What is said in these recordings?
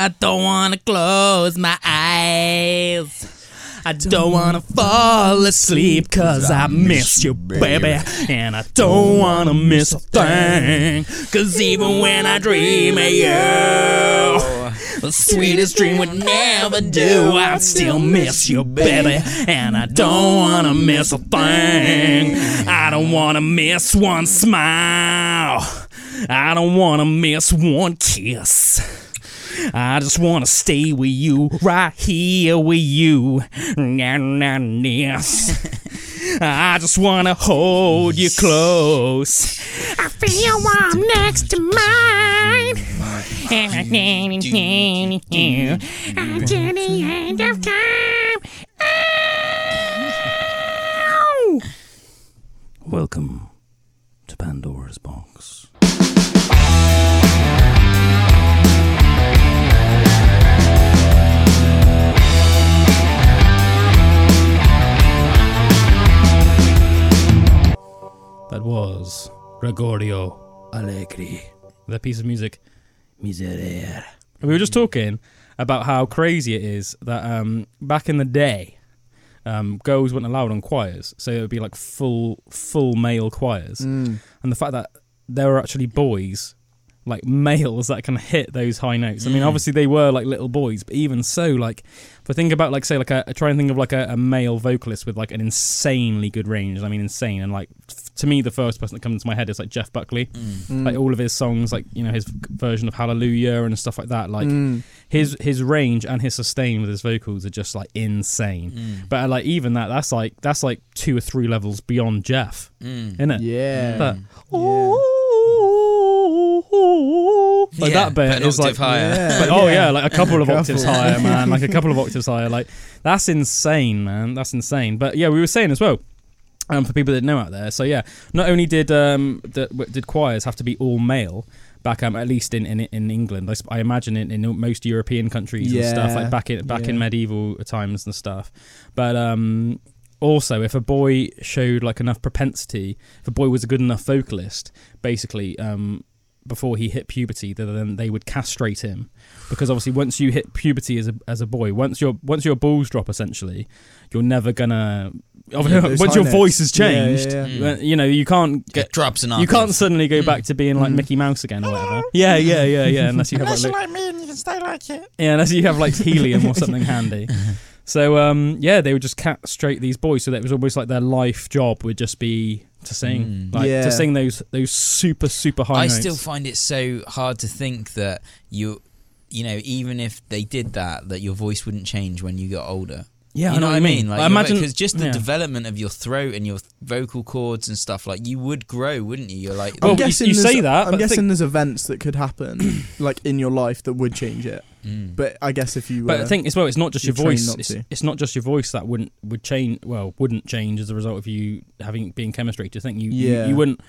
I don't wanna close my eyes. I don't wanna fall asleep cause I miss you, baby. And I don't wanna miss a thing. Cause even when I dream of you, the sweetest dream would never do. I still miss you, baby. And I don't wanna miss a thing. I don't wanna miss one smile. I don't wanna miss one kiss. I just wanna stay with you, right here with you. I just wanna hold you close. I feel warm next to mine. And I need you until the end of time. Welcome to Pandora's Box. That was Gregorio Allegri. That piece of music, Miserere. We were just talking about how crazy it is that um, back in the day, um, girls weren't allowed on choirs, so it would be like full, full male choirs, Mm. and the fact that there were actually boys, like males, that can hit those high notes. I mean, Mm. obviously they were like little boys, but even so, like I think about like say like a try and think of like a, a male vocalist with like an insanely good range. I mean, insane, and like to me, the first person that comes to my head is like Jeff Buckley. Mm. Like all of his songs, like you know his version of Hallelujah and stuff like that. Like Mm. his his range and his sustain with his vocals are just like insane. Mm. But like even that, that's like that's like two or three levels beyond Jeff, Mm. isn't it? Yeah. But- Mm. Like Yeah, that bit is like higher. Yeah. But, oh yeah, like a couple of octaves higher, man. Like a couple of octaves higher. Like that's insane, man. That's insane. But yeah, we were saying as well. Um, for people that know out there, so yeah, not only did um the, did choirs have to be all male back um at least in in, in England, I, I imagine in, in most European countries and stuff like back in back in medieval times and stuff. But um also if a boy showed like enough propensity, if a boy was a good enough vocalist, basically um before he hit puberty, th- then they would castrate him because obviously once you hit puberty as a as a boy, once your once your balls drop, essentially, you're never gonna. Yeah, once your notes. voice has Yeah, yeah, changed, yeah. Mm. you know you can't It get. drops and You can't suddenly go Mm. back to being like Mm. Mickey Mouse again or whatever. Yeah, yeah, yeah, yeah. Unless you have like, li- like me and you can stay like it. yeah, unless you have like helium or something handy. So um, yeah, they would just castrate these boys, so that it was almost like their life job would just be to sing, Mm. like Yeah. to sing those those super super high I notes. still find it so hard to think that you, you know, even if they did that, that your voice wouldn't change when you got older. yeah, you know what I mean? Like, I imagine because just the yeah. development of your throat and your vocal cords and stuff, like you would grow, wouldn't you? You're like, Oh, I'm you- guessing you there's- say that, I'm guessing think- there's events that could happen, like in your life, that would change it. Mm. But I guess if you, But uh, I think as well, it's not just your voice. not It's, it's not just your voice that wouldn't would change. Well, wouldn't change as a result of you having being chemistry. I think you, you- Yeah. you wouldn't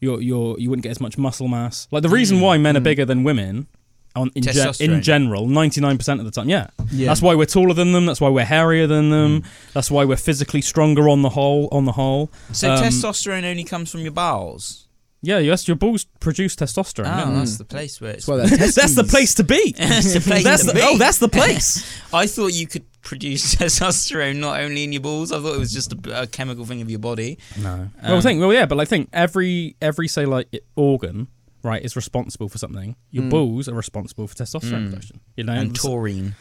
your your you wouldn't get as much muscle mass. Like the reason Mm. why men are Mm. bigger than women. On, in, gen- in general, ninety nine percent of the time, yeah. yeah. That's why we're taller than them. That's why we're hairier than them. Mm. That's why we're physically stronger on the whole. On the whole, So Um, testosterone only comes from your bowels. Yeah. Yes, your balls produce testosterone. Oh, don't that's the place where it's. That's that's the place to be. That's the place That's to the, be. oh, that's the place. I thought you could produce testosterone not only in your balls. I thought it was just a, a chemical thing of your body. No. Um, well, think. Well, yeah, but like, think every every say like organ, right, is responsible for something. Your Mm. balls are responsible for testosterone Mm. production. You know. And taurine.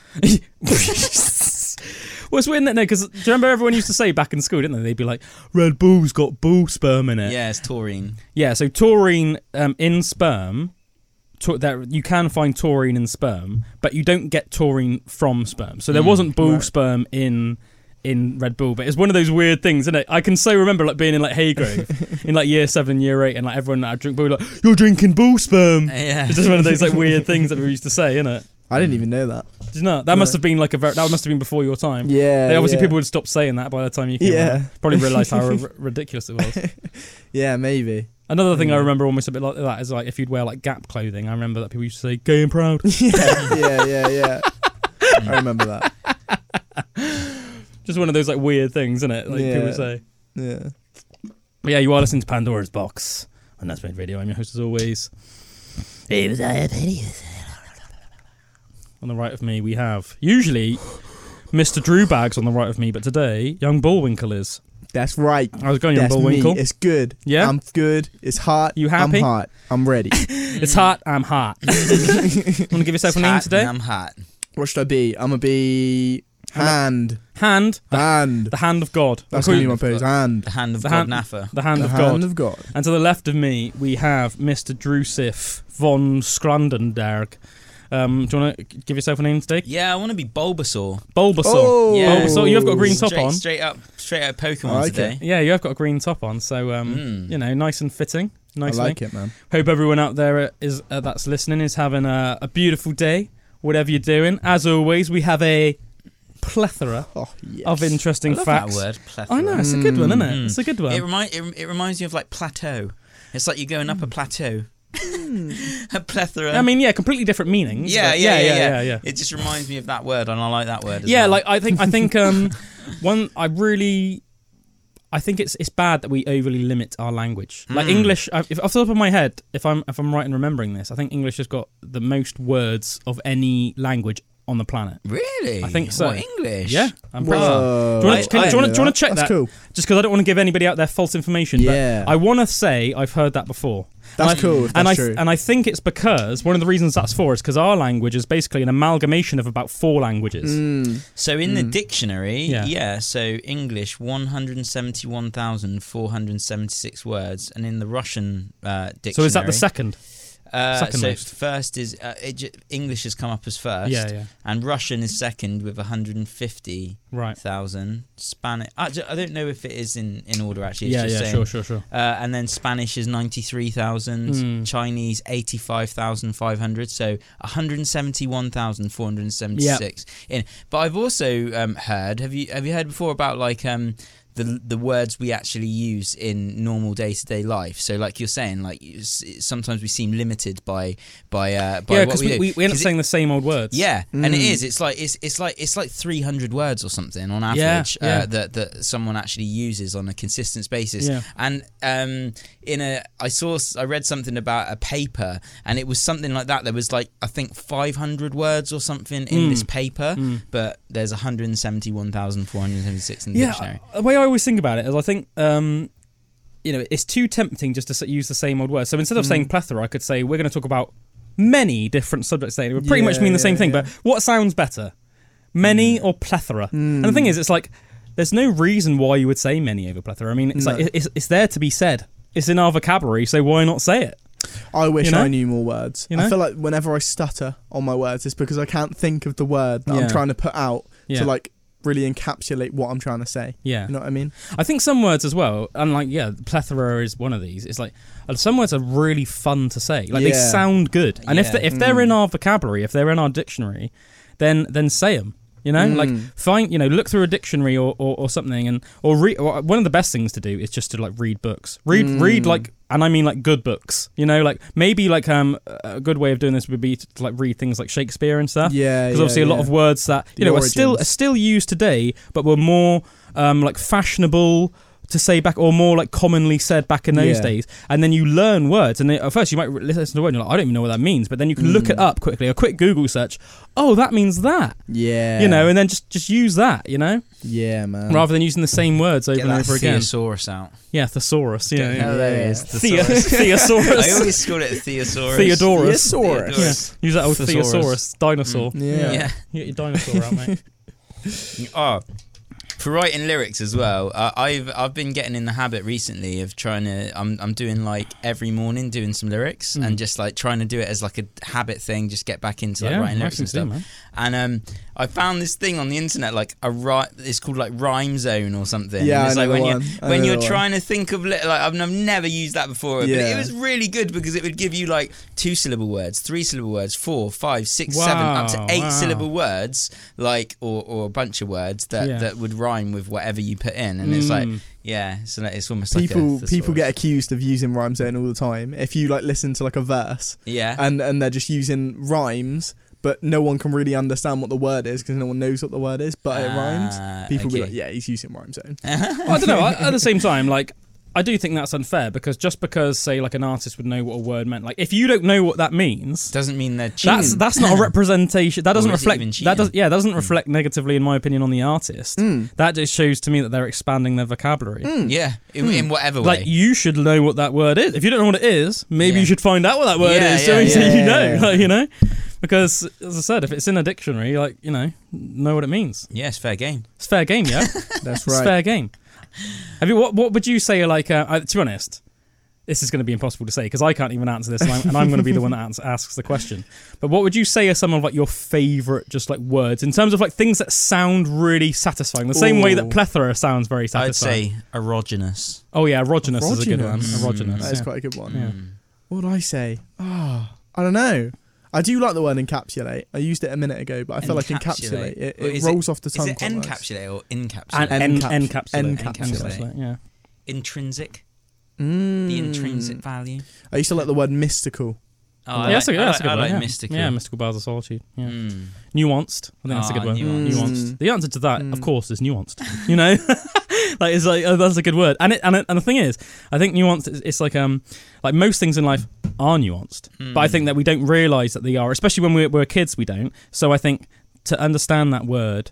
Well, it's weird, isn't it? Because do you remember everyone used to say back in school, didn't they? They'd be like, "Red Bull's got bull sperm in it." Yeah, it's taurine. Yeah. So taurine um, in sperm. ta- that you can find taurine in sperm, but you don't get taurine from sperm. So there Mm, wasn't bull right. sperm in in Red Bull, but it's one of those weird things, isn't it? I can so remember like being in like Haygrove in like year seven, year eight, and like everyone that I drink bull like, "You're drinking bull sperm." Yeah. It's just one of those like weird things that we used to say, isn't it? I didn't even know that. Did you know? That must have been like a very, that must have been before your time. Yeah. They- obviously, yeah. people would stop saying that by the time you came Yeah. around. Probably realised how r- ridiculous it was. Yeah, maybe. Another thing I remember almost a bit like that is like if you'd wear like Gap clothing. I remember that people used to say "gay and proud." yeah, yeah, yeah, yeah. I remember that. Just one of those like weird things, isn't it? Like people Yeah. say. Yeah. But yeah, you are listening to Pandora's Box on That's Made Radio. I'm your host as always. On the right of me, we have usually Mr. Drew Bags on the right of me, but today, young Bullwinkle is. That's right. I was going young That's me. Bullwinkle. It's good. Yeah? I'm good. It's hot. You happy? I'm hot. I'm ready. It's hot. I'm hot. Want to give yourself It's a name hot today? and I'm hot. what should I be? I'm gonna be hand. Hand. Hand. The hand of God. That's I'll gonna call be my pose. Hand. The hand of The God hand- Naffa. the hand the of hand God. of God. And to the left of me, we have Mr. Drusif von Skrandenberg. Um, do you want to give yourself a name today? Yeah, I want to be Bulbasaur. Bulbasaur. Oh, Yeah. Bulbasaur. You have got a green top straight, on. Straight up, straight up Pokemon I like today. Yeah, you have got a green top on, so um, Mm. you know, nice and fitting. Nicely. I like it, man. Hope everyone out there is uh, that's listening is having a, a beautiful day, whatever you're doing. As always, we have a plethora Oh yes. of interesting I love facts. that word. Plethora. I know it's a good one, isn't it? Mm. It's a good one. It, remind, it, it reminds me of like plateau. It's like you're going up a plateau. a plethora. I mean, yeah, completely different meanings. yeah, but yeah, yeah, yeah, yeah, yeah. It just reminds me of that word, and I like that word. As Yeah, well. like I think I think um one I really I think it's it's bad that we overly limit our language. Like Mm. English, I- if, off the top of my head, if I'm if I'm right in remembering this, I think English has got the most words of any language on the planet. really. I think so. What, English. Yeah, I'm pretty sure. Whoa. Do you wanna- I- I do you wanna- know do you wanna that. check That's that? cool. Just because I don't want to give anybody out there false information. Yeah. But I want to say I've heard that before. That's and I- cool. If and I true. and I think it's because one of the reasons that's for is because our language is basically an amalgamation of about four languages. Mm. So in the Mm. dictionary, Yeah. yeah. So English, one hundred seventy-one thousand four hundred seventy-six words, and in the Russian uh, dictionary. So is that the second? Uh, so most? first is uh, it, English has come up as first. Yeah, yeah. And Russian is second with one hundred and fifty Right. thousand. Spanish. I, I don't know if it is in, in order actually. It's Yeah, just yeah, saying. sure, sure, sure. Uh, and then Spanish is ninety three thousand. Mm. Chinese eighty five thousand five hundred. So one hundred seventy one thousand four hundred seventy six. In. But I've also um, heard. Have you have you heard before about like um. The, the words we actually use in normal day to day life. So, like you're saying, like you sometimes we seem limited by by uh, by Yeah, what because we, we, do. we, we end up 'Cause it- saying the same old words. yeah, and it Mm. is. It's like it's it's like it's like three hundred words or something on Yeah, average yeah. Uh, that that someone actually uses on a consistent basis. Yeah. And um, in a, I saw, I read something about a paper, and it was something like that. There was like I think five hundred words or something in Mm. this paper, Mm. but there's one hundred seventy-one thousand four hundred seventy-six in the Yeah, dictionary. the way I always think about it is I think, um, you know, it's too tempting just to use the same old word. So instead of Mm. saying plethora, I could say we're going to talk about many different subjects today. It would pretty much Yeah, mean the same yeah, thing, yeah. but what sounds better? Many or plethora? And the thing Mm. is, it's like there's no reason why you would say many over plethora. I mean, it's No. like it's, it's there to be said. It's in our vocabulary, so why not say it? I wish You know? I knew more words. You know? I feel like whenever I stutter on my words, it's because I can't think of the word that Yeah. I'm trying to put out Yeah, to like really encapsulate what I'm trying to say. yeah. You know what I mean? I think some words as well, and like yeah, plethora is one of these. It's like uh, some words are really fun to say. Like they sound good, and if they, if they're Mm. in our vocabulary, if they're in our dictionary, then then say them. You know, like Mm. find you know look through a dictionary or, or, or something, and or read. One of the best things to do is just to like read books. Read read Mm. like, and I mean like good books. You know, like maybe like um a good way of doing this would be to, to like read things like Shakespeare and stuff Yeah, because yeah, obviously a lot yeah. of words that you The know are still are still used today, but were more um, like fashionable to say back, or more like commonly said back in those Yeah. days. And then you learn words, and then at first you might listen to the word, and you're like, I don't even know what that means. But then you can look Mm. it up quickly, a quick Google search. Oh, that means that, yeah, you know, and then just just use that, you know, yeah, man. rather than using the same words over Get and over again. thesaurus out. Yeah, thesaurus. Yeah, Get- yeah. Oh, there it Yeah. is. Thea- Thesaurus. I always called it a thesaurus. Theodorus. Thesaurus. Theodorus. Use that old Thesaurus. thesaurus dinosaur. Mm. Yeah. Yeah. You get your dinosaur out, mate. Oh, for writing lyrics as well. Uh, I've I've been getting in the habit recently of trying to. I'm I'm doing like every morning doing some lyrics Mm. and just like trying to do it as like a habit thing. Just get back into like yeah, writing lyrics and do, stuff. And um, I found this thing on the internet like a ri- It's called like Rhyme Zone or something. Yeah, And it's I like when one. you I when you're the one. trying to think of li- like I've, I've never used that before, but it was really good because it would give you like two syllable words, three syllable words, four, five, six, seven, up to eight wow. syllable words, like or, or a bunch of words that, Yeah. that would rhyme with whatever you put in, and it's like Mm. yeah, so it's almost People like a people get accused of using rhyme zone all the time. If you like listen to like a verse yeah. and and they're just using rhymes, but no one can really understand what the word is because no one knows what the word is, but it rhymes. Ah, People be like, yeah, he's using rhyme zone. Well, I don't know. At the same time, like I do think that's unfair because just because say like an artist would know what a word meant, like if you don't know what that means, Doesn't mean they're cheating. that's that's not a representation. That doesn't Or is it reflect. even That does cheating? yeah, that doesn't hmm. reflect negatively in my opinion on the artist. Mm. That just shows to me that they're expanding their vocabulary. Hmm, yeah, in, hmm. in whatever way. Like you should know what that word is. If you don't know what it is, maybe Yeah. you should find out what that word Yeah, is, so, yeah, so yeah, you know, yeah. like, you know, because as I said, if it's in a dictionary, like you know, know what it means. yeah, it's fair game. It's fair game, yeah. That's It's right. fair game. Have you? What What would you say? Like, uh, to be honest, this is going to be impossible to say because I can't even answer this, and I'm, and I'm going to be the one that ans- asks the question. But what would you say are some of like your favorite, just like words in terms of like things that sound really satisfying? The same way that plethora sounds very satisfying. I'd say erogenous. Oh yeah, erogenous, is a good one. Erogenous. Erogenous. That is yeah. quite a good one. Yeah. Mm. What would I say? Oh, I don't know. I do like the word encapsulate. I used it a minute ago, but I feel like Encapsulate. encapsulate. It, Well, it is rolls off the tongue. Is tongue. it quite nice. encapsulate or encapsulate? And en- Encaps- encapsulate. encapsulate. Encapsulate, Yeah. intrinsic. Mm. The intrinsic value. I used to like the word mystical. Oh, yeah, I that's a, like, yeah, I that's a like, good I one. like yeah. mystical. Yeah, mystical bowels of solitude. Yeah. Mm. Nuanced. I think that's a Ah, good word. nuanced. Nuanced. The answer to that, of Mm. course, is nuanced. You know, like it's like oh, that's a good word. And it, and it, and the thing is, I think nuanced. Is, it's like um like most things in life are nuanced, but I think that we don't realize that they are, especially when we're, we're kids. We don't. So I think to understand that word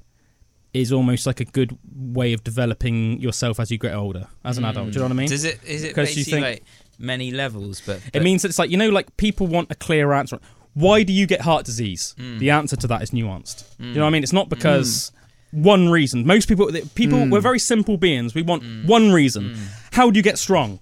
is almost like a good way of developing yourself as you get older, as an adult. Do you know what I mean? Does it? Is it Because you basically think- like many levels? But, It means it's like you know, like people want a clear answer. Why do you get heart disease? Mm. The answer to that is nuanced. You know what I mean? It's not because one reason. Most people, people, Mm. we're very simple beings. We want Mm. one reason. How do you get strong?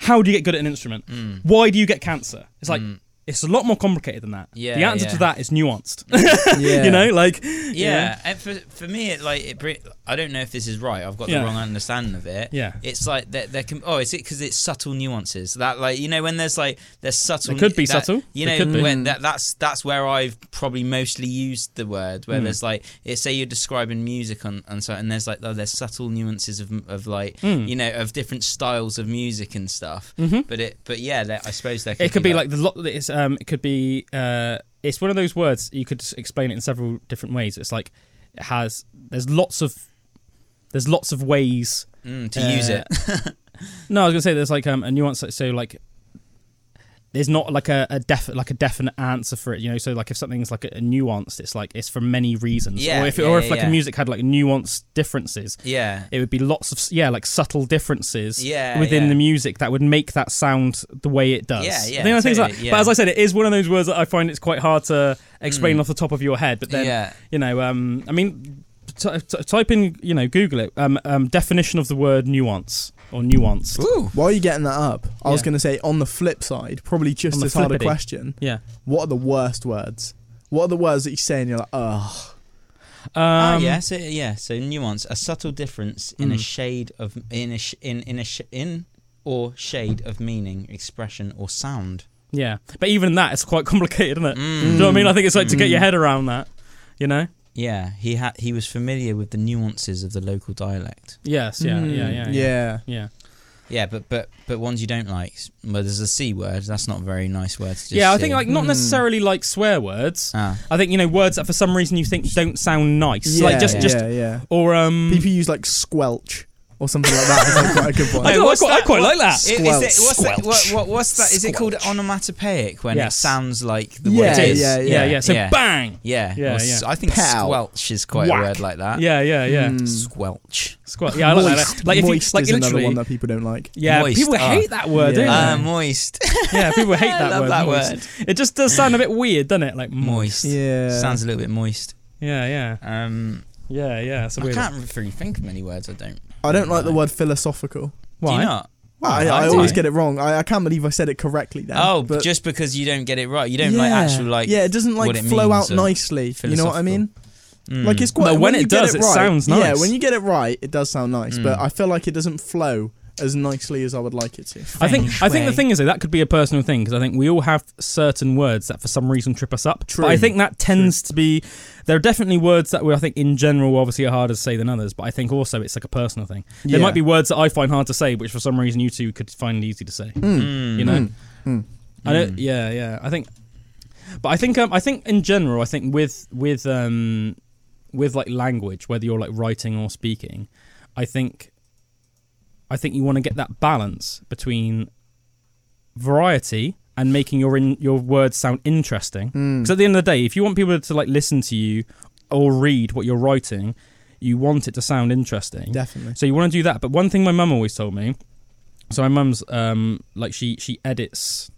How do you get good at an instrument? Mm. Why do you get cancer? It's like Mm. It's a lot more complicated than that. Yeah, the answer yeah. to that is nuanced. Yeah. you know, like yeah, and for for me, it like it. I don't know if this is right. I've got Yeah. the wrong understanding of it. yeah. It's like there, there can. Oh, is it because it's subtle nuances that like you know when there's like there's subtle. It could be that- subtle. You know could be. when that that's that's where I've probably mostly used the word where Mm. there's like it say you're describing music on and so and there's like oh, there's subtle nuances of of like Mm. you know of different styles of music and stuff. Mhm. But it but yeah, there, I suppose there could It could be like the lot. It's um. It could be uh. It's one of those words you could explain it in several different ways. It's like it has. There's lots of. There's lots of ways mm, to use uh, it. No, I was gonna say there's like um, a nuance. So like, there's not like a, a def like a definite answer for it. You know, so like if something's like a, a nuanced, it's like it's for many reasons. Yeah, or if yeah, or if yeah, like yeah. a music had like nuanced differences, Yeah. it would be lots of yeah like subtle differences Yeah, within the music that would make that sound the way it does. Yeah, yeah, I think that's things like- totally, But as I said, it is one of those words that I find it's quite hard to explain Mm. off the top of your head. But then yeah. you know, um, I mean, t- t- type in you know Google it um, um, definition of the word nuance or nuanced. Ooh. While you're getting that up, I was Yeah. going to say on the flip side, probably just the as hard a flippity. question. Yeah. What are the worst words? What are the words that you say and you're like, ugh? Um, Ah, yeah, so yeah, so nuance, a subtle difference in a Mm. shade of in a sh- in in a sh- in or shade of meaning, expression, or sound. Yeah, but even that, it's quite complicated, isn't it? Mm. Do you know what I mean? I think it's like to get your head around that. You know? Yeah, he had he was familiar with the nuances of the local dialect. Yes. Yeah. Mm, Yeah. Yeah. Yeah. yeah. Yeah. Yeah, but but but ones you don't like. Well, there's a c word. That's not a very nice word to just yeah, I say. think like not Hmm. necessarily like swear words. ah, I think you know words that for some reason you think don't sound nice, Yeah, like just yeah, just yeah. or um. People use like squelch or something like that. Is quite a good one. I, don't I what's quite, I quite What- like that. i- is it, Squelch. what's that? What, what, what's that? Is it called onomatopoeic when Yes. it sounds like the Yeah, word It is? is. yeah, yeah, yeah. So yeah. bang. Yeah, Yeah, Or yeah. I think Pow. squelch is quite Whack. a word like that. Yeah, yeah, yeah. Mm. Squelch. Squat. Yeah, I like moist. that. Like if moist you like is another one that people don't like. yeah, Moist, people ah. hate that word, Yeah. don't Ah, they? moist. yeah, people hate that word. I that love word. that word. It just does sound a bit weird, doesn't it? Like moist. Moist. Yeah. Sounds a little bit moist. Yeah, yeah, Um, yeah, yeah. It's a I weird. can't really think of many words I don't. I don't like the word philosophical. Do Why? you not? I, I I do. always get it wrong. I, I can't believe I said it correctly then. Oh, but just because you don't get it right. You don't like actual like. yeah, it doesn't like it flow out nicely. You know what I mean? Mm. Like it's quite. No, when you it get does, it right, sounds Yeah, when you get it right, it does sound nice. But Mm. I feel like it doesn't flow as nicely as I would like it to. I think Feng I think the thing is though, that could be a personal thing because I think we all have certain words that for some reason trip us up. True. But I think that tends to be there are definitely words that we I think in general obviously are harder to say than others. But I think also it's like a personal thing. There Yeah. might be words that I find hard to say, which for some reason you two could find easy to say. Mm. You know, Mm. Mm. I don't. Mm. Yeah, yeah. I think, but I think um, I think in general, I think with with um with like language, whether you're like writing or speaking, I think I think you want to get that balance between variety and making your in, your words sound interesting. Mm. Because at the end of the day, if you want people to like listen to you or read what you're writing, you want it to sound interesting. Definitely. So you want to do that. But one thing my mum always told me, so my mum's um like she she edits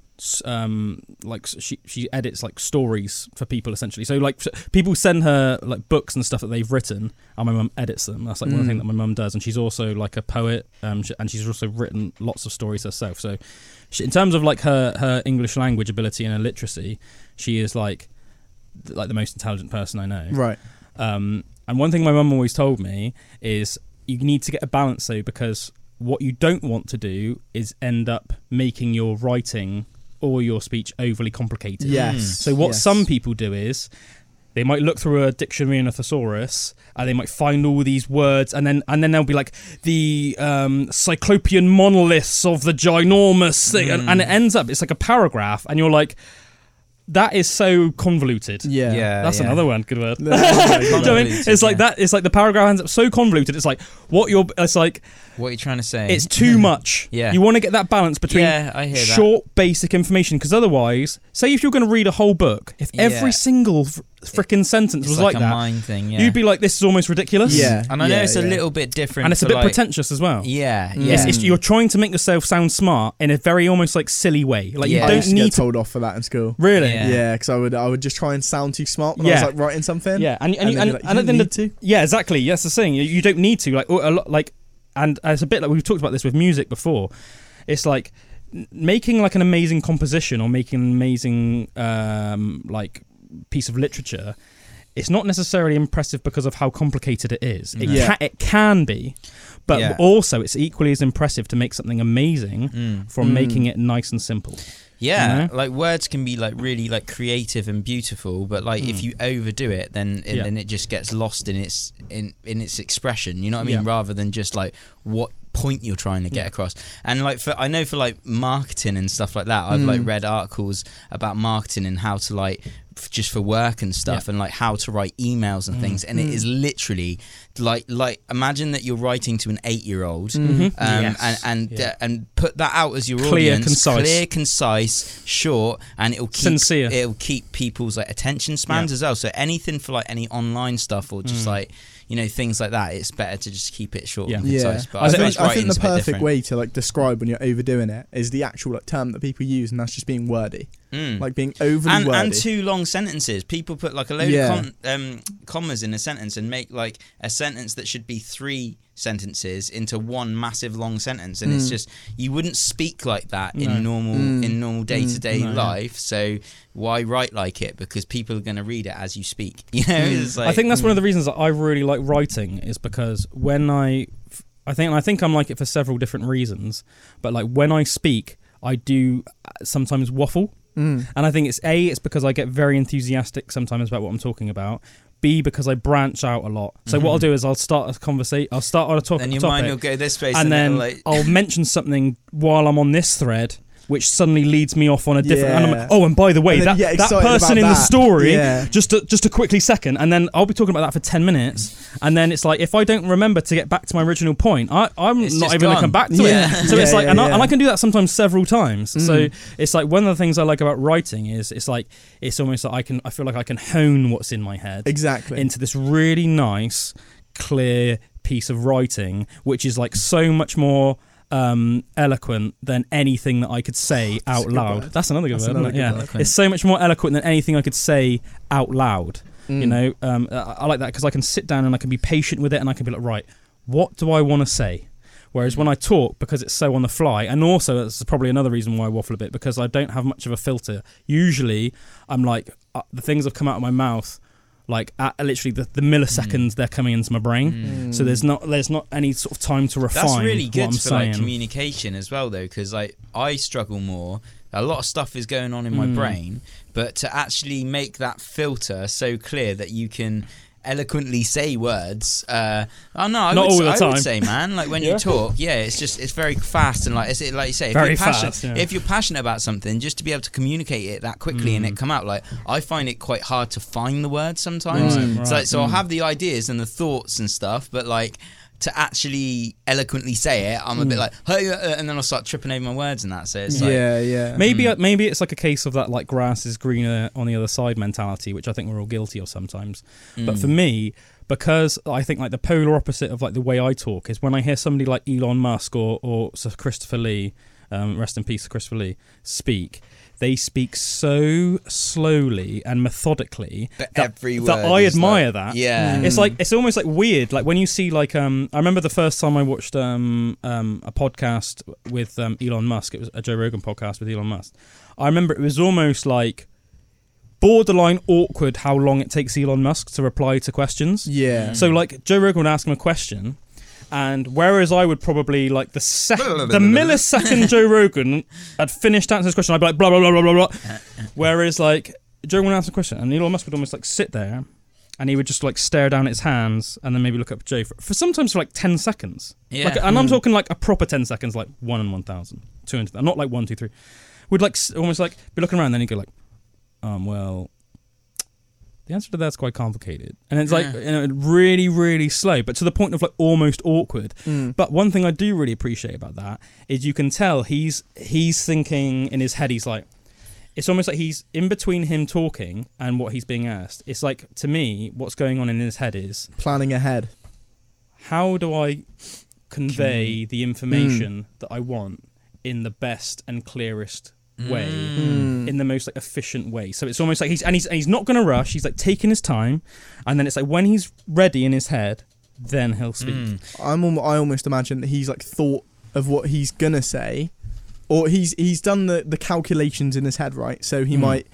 um like she she edits like stories for people essentially. So like people send her like books and stuff that they've written, and my mum edits them. That's like one of the Mm. that my mum does, and she's also like a poet, um, sh- and she's also written lots of stories herself. So she, in terms of like her her English language ability and her literacy, she is like like the most intelligent person I know. Right. Um, and one thing my mum always told me is you need to get a balance though, because what you don't want to do is end up making your writing or your speech overly complicated. Yes. So what yes. some people do is they might look through a dictionary and a thesaurus and they might find all these words and then and then they'll be like the um, cyclopean monoliths of the ginormous thing and, and it ends up it's like a paragraph and you're like that is so convoluted. Yeah. Yeah, That's yeah. another one. Good word. No, Do you know what I mean? It's like yeah. that. It's like the paragraph ends up so convoluted. It's like what you're. It's like What are you trying to say? it's too hmm. much. Yeah. You want to get that balance between yeah, I hear that. short, basic information because otherwise, say if you're going to read a whole book, if Yeah. every single fr- freaking sentence It's was like, like, a that, mind thing. Yeah, you'd be like, "This is almost ridiculous." Yeah. and I know yeah, it's a yeah. little bit different, and it's a for, bit like, pretentious as well. Yeah, yeah. It's, it's, you're trying to make yourself sound smart in a very almost like silly way. Like Yeah. I you used don't to need get to told off for that in school. really. Yeah. Yeah, because I would I would just try and sound too smart when I Yeah. was like writing something. Yeah, and and, And you- then and, you're like, and you at the end don't of- need yeah, exactly. Yes, the thing. You, you don't need to like a lot like, and it's a bit like we've talked about this with music before. It's like making like an amazing composition or making an amazing um, like piece of literature. It's not necessarily impressive because of how complicated it is. It, Yeah. ca- it can be, but Yeah. also it's equally as impressive to make something amazing Mm. from Mm. making it nice and simple. Yeah, You know? like words can be like really like creative and beautiful, but like if Mm. you overdo it, then it, Yeah. then it just gets lost in its in in its expression. You know what I mean? Yeah. Rather than just like what point you're trying to get Yeah. across. And like for I know for like marketing and stuff like that, I've like Mm. read articles about marketing and how to like f- just for work and stuff and like how to write emails and Mm. things and it Mm. is literally like like imagine that you're writing to an 8-year-old Mm. Mhm. um, Yes. and and Yeah. uh, and put that out as your Clear, audience, concise. clear, concise, short, and it'll keep Sincere. it'll keep people's like attention spans Yeah. as well. So anything for like any online stuff or just Mm. like you know things like that, it's better to just keep it short Yeah. and Yeah, concise. But I I, think- I think the perfect way to like describe when you're overdoing it is the actual like term that people use, and that's just being wordy, Mm. like being overly and, wordy. and two long sentences. People put like a load Yeah. of com- um, commas in a sentence and make like a sentence that should be three sentences into one massive long sentence, and it's Mm. just you wouldn't speak like that No. in normal Mm. in normal day to day No. life. So why write like it? Because people are going to read it as you speak. You know, Mm. it's like, I think that's one of the reasons that I really like writing is because when I, I think I think I'm like it for several different reasons, but like when I speak, I do uh, sometimes waffle, Mm. and I think it's a it's because I get very enthusiastic sometimes about what I'm talking about. B because I branch out a lot. So what Mhm. I'll do is I'll start a conversation. I'll start on a talk, then your topic, mind will go this space, and and, then like I'll mention something while I'm on this thread. Which suddenly leads me off on a different. And I'm like, oh, and by the way, then that, you get that person about in the story Yeah. just to, just a quickly second, and then I'll be talking about that for ten minutes, and then it's like if I don't remember to get back to my original point, I, I'm It's not just even going to come back to Yeah. it. So it's Yeah, like, yeah, and, I, yeah. and I can do that sometimes several times. So Mm. it's like one of the things I like about writing is it's like it's almost like I can I feel like I can hone what's in my head Exactly. into this really nice, clear piece of writing, which is like so much more um, eloquent than anything that I could say a out loud. word. That's another good That's word, another good Yeah, it's so much more eloquent than anything I could say out loud. Mm. You know, um, I, I like that because I can sit down and I can be patient with it, and I can be like, right, what do I want to say? Whereas when I talk, because it's so on the fly, and also that's probably another reason why I waffle a bit because I don't have much of a filter. Usually, I'm like uh, the things have come out of my mouth, like at literally the, the milliseconds they're coming into my brain. Mm. So there's not there's not any sort of time to refine. That's really what good I'm for saying. like communication as well, though, because like I struggle more. A lot of stuff is going on in my Mm. brain, but to actually make that filter so clear that you can eloquently say words. Uh, oh no, I, Not would, all the I time. would say, man, like when Yeah. you talk, yeah, it's just it's very fast and like it's it like you say, if Very you're passionate, fast, yeah. if you're passionate about something, just to be able to communicate it that quickly and Mm. it come out, like I find it quite hard to find the words sometimes. Right, So, like, so I'll Mm. have the ideas and the thoughts and stuff, but like to actually eloquently say it, I'm a bit like, hey, uh, uh," and then I'll start tripping over my words and that. So it's like, yeah, yeah. Maybe uh, maybe it's like a case of that like grass is greener on the other side mentality, which I think we're all guilty of sometimes. But for me, because I think like the polar opposite of like the way I talk is when I hear somebody like Elon Musk or or Sir Christopher Lee, um, rest in peace, Christopher Lee, speak. They speak so slowly and methodically But that, every that I admire like- that. Yeah. It's like it's almost like weird. Like when you see like um I remember the first time I watched um um a podcast with um Elon Musk. It was a Joe Rogan podcast with Elon Musk. I remember it was almost like borderline awkward how long it takes Elon Musk to reply to questions. yeah. So like Joe Rogan would ask him a question, and whereas I would probably like the sec- the millisecond Joe Rogan had finished answering his question, I'd be like blah blah blah blah blah blah. Whereas like Joe would answer a question, and Elon Musk would almost like sit there, and he would just like stare down at his hands, and then maybe look up at Joe for, for sometimes for like ten seconds. Yeah. Like, and I'm talking like a proper ten seconds, like one and one thousand, two and not like one two three. Would like almost like be looking around, then he'd go like, um, well, the answer to that's quite complicated, and it's like Yeah. you know, really, really slow, but to the point of like almost awkward. Mm. But one thing I do really appreciate about that is you can tell he's he's thinking in his head. He's like, it's almost like he's in between him talking and what he's being asked. It's like to me, what's going on in his head is planning ahead. how do I convey the information that I want in the best and clearest way Mm. in the most like efficient way. So it's almost like he's and he's and he's not going to rush. He's like taking his time, and then it's like when he's ready in his head, then he'll speak. Mm. I'm al- I almost imagine that he's like thought of what he's gonna say, or he's he's done the the calculations in his head, right? So he Mm. might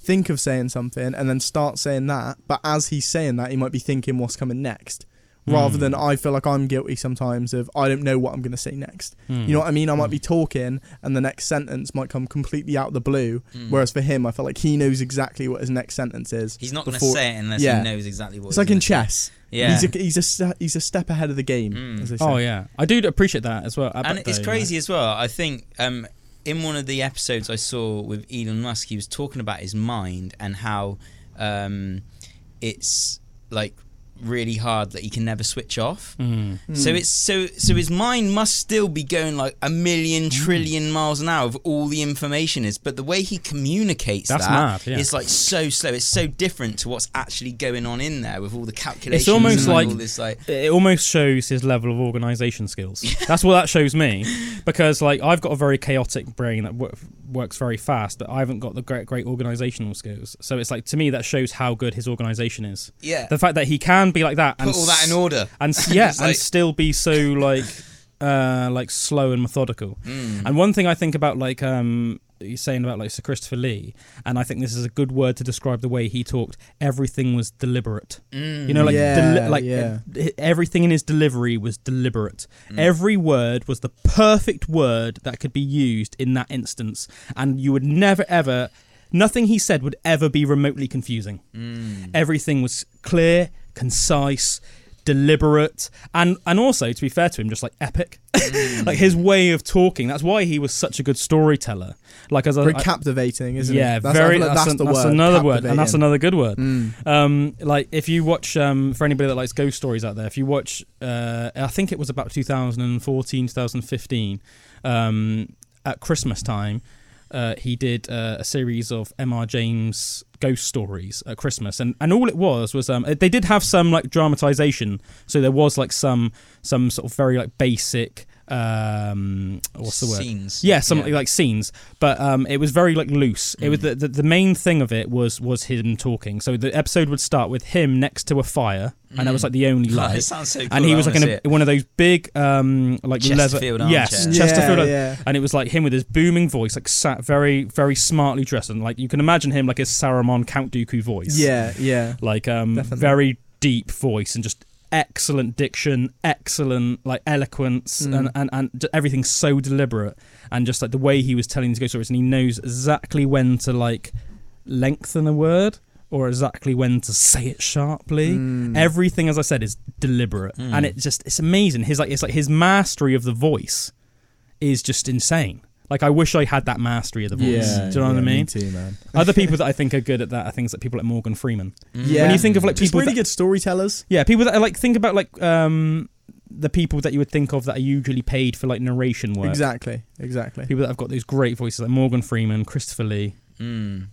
think of saying something and then start saying that, but as he's saying that, he might be thinking what's coming next. Rather Mm. than I feel like I'm guilty sometimes of I don't know what I'm gonna say next. Mm. You know what I mean? I might be talking and the next sentence might come completely out of the blue. Mm. Whereas for him, I feel like he knows exactly what his next sentence is. He's not going to before- say it unless yeah. he knows exactly what It's he's like in gonna say. chess. Yeah. He's a, he's a he's a step ahead of the game. Mm. As they say. Oh yeah, I do appreciate that as well. I and bet it's though, crazy as well. I think um, in one of the episodes I saw with Elon Musk, he was talking about his mind and how um, it's like really hard that he can never switch off. you know. Mm. So it's so so his mind must still be going like a million trillion miles an hour of all the information is, but the way he communicates That's that mad, yeah. is like so slow. It's so different to what's actually going on in there with all the calculations. It's almost and like- all this like it almost shows his level of organization skills. That's what that shows me, because like I've got a very chaotic brain that wo- works very fast, but I haven't got the great great organizational skills. So it's like to me that shows how good his organization is. yeah, The fact that he can be like that and put all that in order. and yeah, and like- still be so like uh like slow and methodical. Mm. And one thing I think about like um you're saying about like Sir Christopher Lee, and I think this is a good word to describe the way he talked. Everything was deliberate. Mm. You know, like Yeah, deli- like yeah. everything in his delivery was deliberate. Mm. Every word was the perfect word that could be used in that instance, and you would never ever. Nothing he said would ever be remotely confusing. Mm. Everything was clear, concise, deliberate, and and also to be fair to him, just like epic. Mm. like his way of talking. That's why he was such a good storyteller. Like as a Very I- captivating, isn't yeah, it? That's, I very. like that's, that's, an- the that's word. another word, and that's another good word. Mm. Um, like if you watch, um, for anybody that likes ghost stories out there, if you watch, uh, I think it was about 2014, 2015, um, at Christmas time, uh, he did uh, a series of M.R. James ghost stories at Christmas, and, and all it was was um, they did have some like dramatization, so there was like some some sort of very like basic. Um, what's the word? Scenes. Yeah, something like scenes, but um, it was very like loose. It was Mm. the, the the main thing of it was was him talking. So the episode would start with him next to a fire, and that was Mm. like the only Oh, light. it sounds so cool. and he was like in a, one of those big um like Chesterfield leather yes armchair. Chesterfield Yeah, yeah. and it was like him with his booming voice like sat very very smartly dressed and like you can imagine him like his Saruman Count Dooku voice Yeah, yeah. like um Definitely. very deep voice and just excellent diction excellent like eloquence Mm. and, and and everything's so deliberate and just like the way he was telling these ghost stories and he knows exactly when to like lengthen a word or exactly when to say it sharply Mm. everything as i said is deliberate Mm. and it just it's amazing his like it's like his mastery of the voice is just insane like i wish i had that mastery of the voice yeah, do you know what i mean Me too, man. other people that i think are good at that are things like people like morgan freeman Mm. Yeah. when you think of like Just people really that, good storytellers. yeah people that are like think about like um the people that you would think of that are usually paid for like narration work. Exactly. Exactly. People that have got those great voices like Morgan Freeman, Christopher Lee. Mm.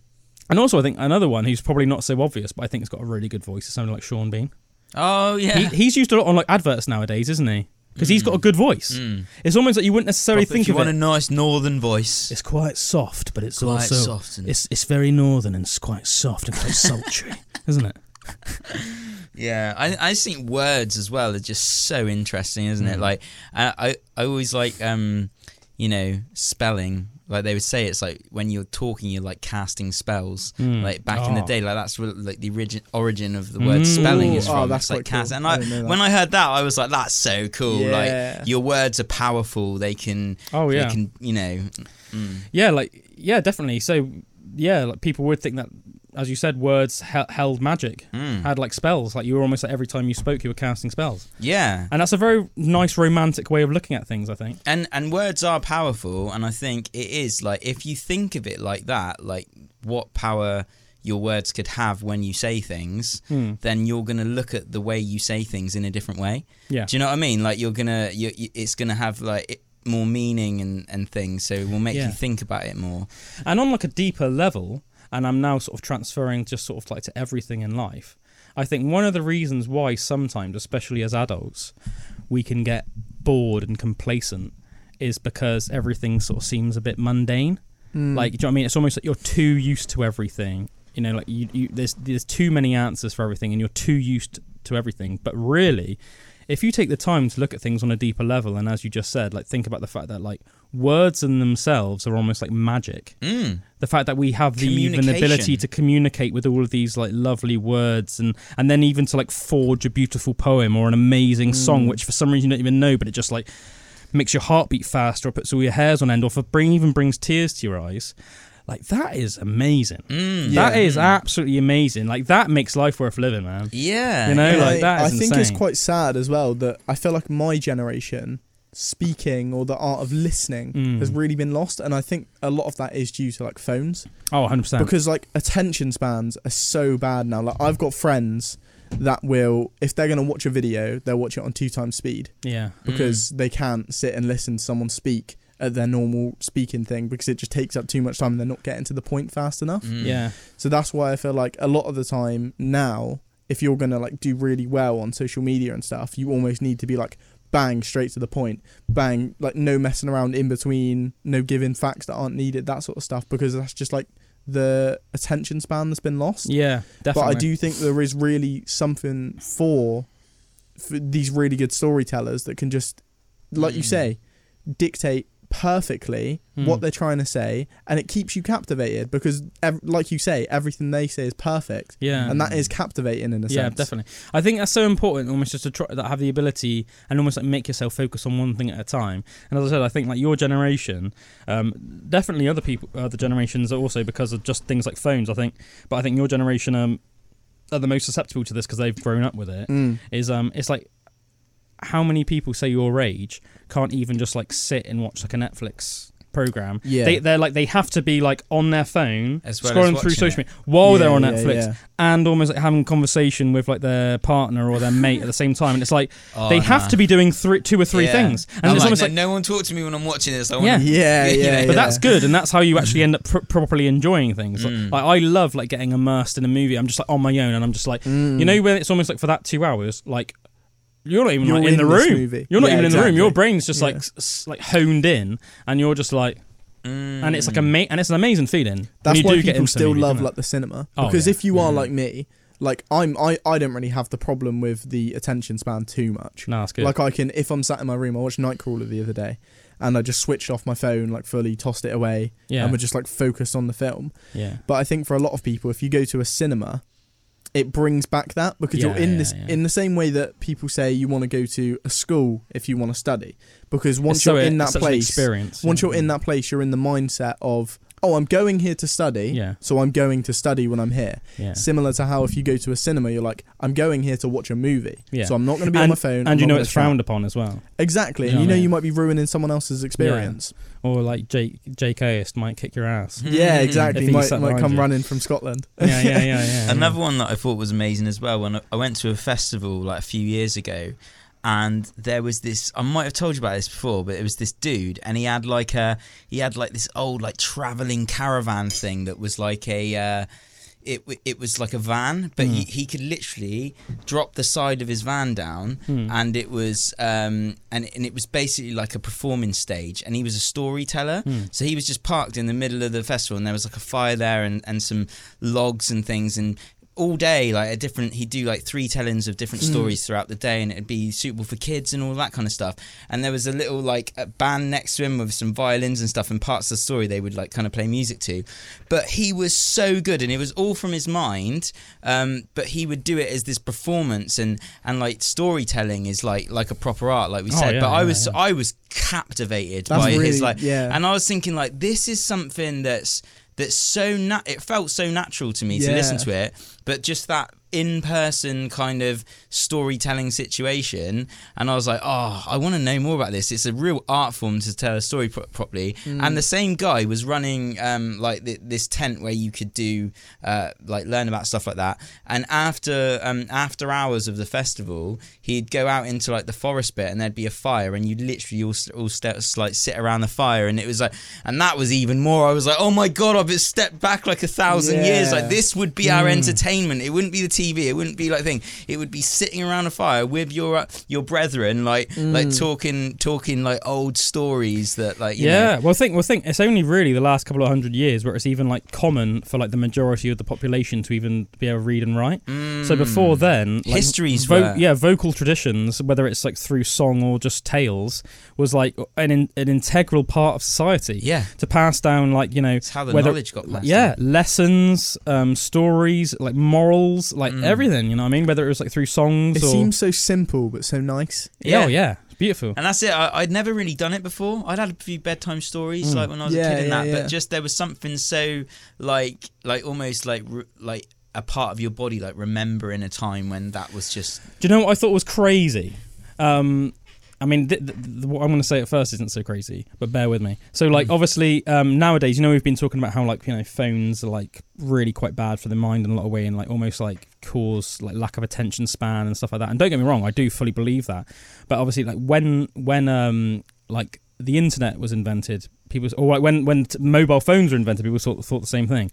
And also, I think another one who's probably not so obvious, but I think has got a really good voice is someone like Sean Bean. Oh yeah. He, he's used a lot on like adverts nowadays, isn't he? Because he's got a good voice. Mm. It's almost like you wouldn't necessarily Proper- think if you of want it. a nice northern voice. It's quite soft, but it's quite also soft and it's it's very northern and it's quite soft and quite sultry, isn't it? Yeah, I I just think words as well are just so interesting, isn't it? Mm. Like I, I I always like um you know spelling. Like they would say, it's like when you're talking, you're like casting spells. Mm. Like back in the Oh. day, like that's where, like the origin origin of the word Mm. spelling is Ooh, oh, from. that's it's like quite cool. cast. And I I, didn't know that. when I heard that, I was like, that's so cool. Yeah. Like your words are powerful. They can. Oh yeah, They can. You know. Mm. yeah, like yeah, definitely. So yeah, like people would think that, as you said, words he- held magic, Mm. had like spells. Like you were almost like every time you spoke, you were casting spells, Yeah. and that's a very nice romantic way of looking at things. I think. and and words are powerful and i think it is like if you think of it like that like what power your words could have when you say things Hmm. then you're going to look at the way you say things in a different way Yeah. do you know what i mean like you're going to you, you, it's going to have like it, more meaning and and things so it will make Yeah. you think about it more And on like a deeper level, and I'm now sort of transferring just sort of like to everything in life. I think one of the reasons why sometimes, especially as adults, we can get bored and complacent is because everything sort of seems a bit mundane. Mm. Like, do you know what I mean? It's almost like you're too used to everything. You know, like you, you there's there's too many answers for everything, and you're too used to everything. But really, if you take the time to look at things on a deeper level, and as you just said, like think about the fact that like words in themselves are almost like magic. mm. The fact that we have the even ability to communicate with all of these like lovely words, and and then even to like forge a beautiful poem or an amazing song, Mm. which for some reason you don't even know, but it just like makes your heart beat faster, or puts all your hairs on end, or for bring even brings tears to your eyes. Like that is amazing. Mm. That is Mm. absolutely amazing. Like that makes life worth living, man. yeah You know, And like, I, that I is think it's quite sad as well that I feel like my generation speaking or the art of listening Mm. has really been lost and I think a lot of that is due to like phones Oh, 100 percent. because like attention spans are so bad now like I've got friends that will if they're going to watch a video they'll watch it on two times speed Yeah. because they can't sit and listen to someone speak at their normal speaking thing because it just takes up too much time and they're not getting to the point fast enough Mm. Yeah. so that's why I feel like a lot of the time now, if you're gonna like do really well on social media and stuff, you almost need to be like bang straight to the point, bang like no messing around in between, no giving facts that aren't needed, that sort of stuff, because that's just like the attention span that's been lost. Yeah. Definitely. But I do think there is really something for, for these really good storytellers that can just, like you Mm. say, dictate perfectly Mm. what they're trying to say, and it keeps you captivated because, ev- like you say, everything they say is perfect, Yeah. and that is captivating in a yeah, sense. Yeah definitely. I think that's so important, almost just to try that have the ability and almost like make yourself focus on one thing at a time. And as I said, I think like your generation, um, definitely other people, other generations are also because of just things like phones. I think, but I think your generation um, are the most susceptible to this because they've grown up with it. Mm. Is um, it's like how many people say your age can't even just like sit and watch like a Netflix program. Yeah. They they're like they have to be like on their phone As well as scrolling through watching social it. media while they're Yeah, on yeah, Netflix yeah. and almost like having conversation with like their partner or their mate at the same time and it's like Oh, they have to be doing three two or three Yeah. things and I'm it's like, almost no, like no one talk to me when I'm watching this. I Yeah. wanna, Yeah, You yeah, know, but that's good and that's how you actually end up pr- properly enjoying things Mm. like I love like getting immersed in a movie I'm just like on my own and I'm just like Mm. you know when it's almost like for that two hours like you're not even You're like, in, in the room movie. you're not Yeah, even in the room your brain's just like Yeah. s- like honed in and you're just like Mm. and it's like a ma- and it's an amazing feeling That's you why do people still movie, love like the cinema Oh, because yeah. if you are Mhm. like me, like I'm, I, I don't really have the problem with the attention span too much. no that's good Like I can, if I'm sat in my room, I watched Nightcrawler the other day, and I just switched off my phone, like fully tossed it away, yeah and we're just like focused on the film. yeah But I think for a lot of people, if you go to a cinema, it brings back that because you're in yeah, this yeah. in the same way that people say you want to go to a school if you want to study because once so- you're in that place, experience once yeah. you're in that place, you're in the mindset of oh, I'm going here to study, Yeah. so I'm going to study when I'm here. yeah Similar to how if you go to a cinema, you're like, I'm going here to watch a movie, Yeah. so I'm not going to be on And- my phone. and I'm you know it's frowned upon as well Exactly, You and know you know I mean? you might be ruining someone else's experience. or like Jake Jake Aist might kick your ass hmm. Yeah, exactly. He might might come you. running from Scotland. yeah yeah yeah yeah Another one that I thought was amazing as well when I- I went to a festival like a few years ago, and there was this. I might have told you about this before, but it was this dude, and he had like a he had like this old like traveling caravan thing that was like a uh, it it was like a van, but he, he could literally drop the side of his van down, and it was um and and it was basically like a performing stage, and he was a storyteller. So he was just parked in the middle of the festival, and there was like a fire there, and and some logs and things, and all day like a different he'd do like three tellings of different stories throughout the day and it'd be suitable for kids and all that kind of stuff and there was a little like a band next to him with some violins and stuff and parts of the story they would like kind of play music to but he was so good and it was all from his mind um, but he would do it as this performance and and like storytelling is like like a proper art like we Oh, said yeah, but i was yeah. i was captivated That's by his like yeah. and i was thinking like this is something that's that's so nat- it felt so natural to me to listen to it but just that in-person kind of storytelling situation and i was like oh i want to know more about this. It's a real art form to tell a story pro- properly. Mm. and the same guy was running um, like th- this tent where you could do uh, like learn about stuff like that. And after um, after hours of the festival he'd go out into like the forest bit and there'd be a fire and you'd literally all, all st- like sit around the fire and it was like and that was even more i was like oh my god i've stepped back like a thousand years. Like this would be our entertainment. It wouldn't be the tv it wouldn't be like thing it would be sitting around a fire with your uh, your brethren like like talking talking like old stories that like you yeah, know, well, think well, think it's only really the last couple of hundred years where it's even like common for like the majority of the population to even be able to read and write. So before then, like, Histories were- yeah, vocal traditions, whether it's like through song or just tales, was like an in, an integral part of society. yeah to pass down like you know it's how the whether- knowledge got passed yeah on. lessons um stories like morals like Mm. everything you know what i mean whether it was like through songs It or seems so simple but so nice. yeah Yeah. oh, yeah it's beautiful And that's it. I, I'd never really done it before. I'd had a few bedtime stories Mm. like when I was Yeah, a kid and yeah, that, yeah. but just there was something so like like almost like like a part of your body like remembering a time when that was just do you know what i thought was crazy um I mean, th- th- th- what I'm going to say at first isn't so crazy, but bear with me. So, like, Mm. obviously, um, nowadays, you know, we've been talking about how, like, you know, phones are like really quite bad for the mind in a lot of way, and like almost like cause like lack of attention span and stuff like that. And don't get me wrong, I do fully believe that. But obviously, like when when um like the internet was invented, people or like when when t- mobile phones were invented, people thought thought the same thing.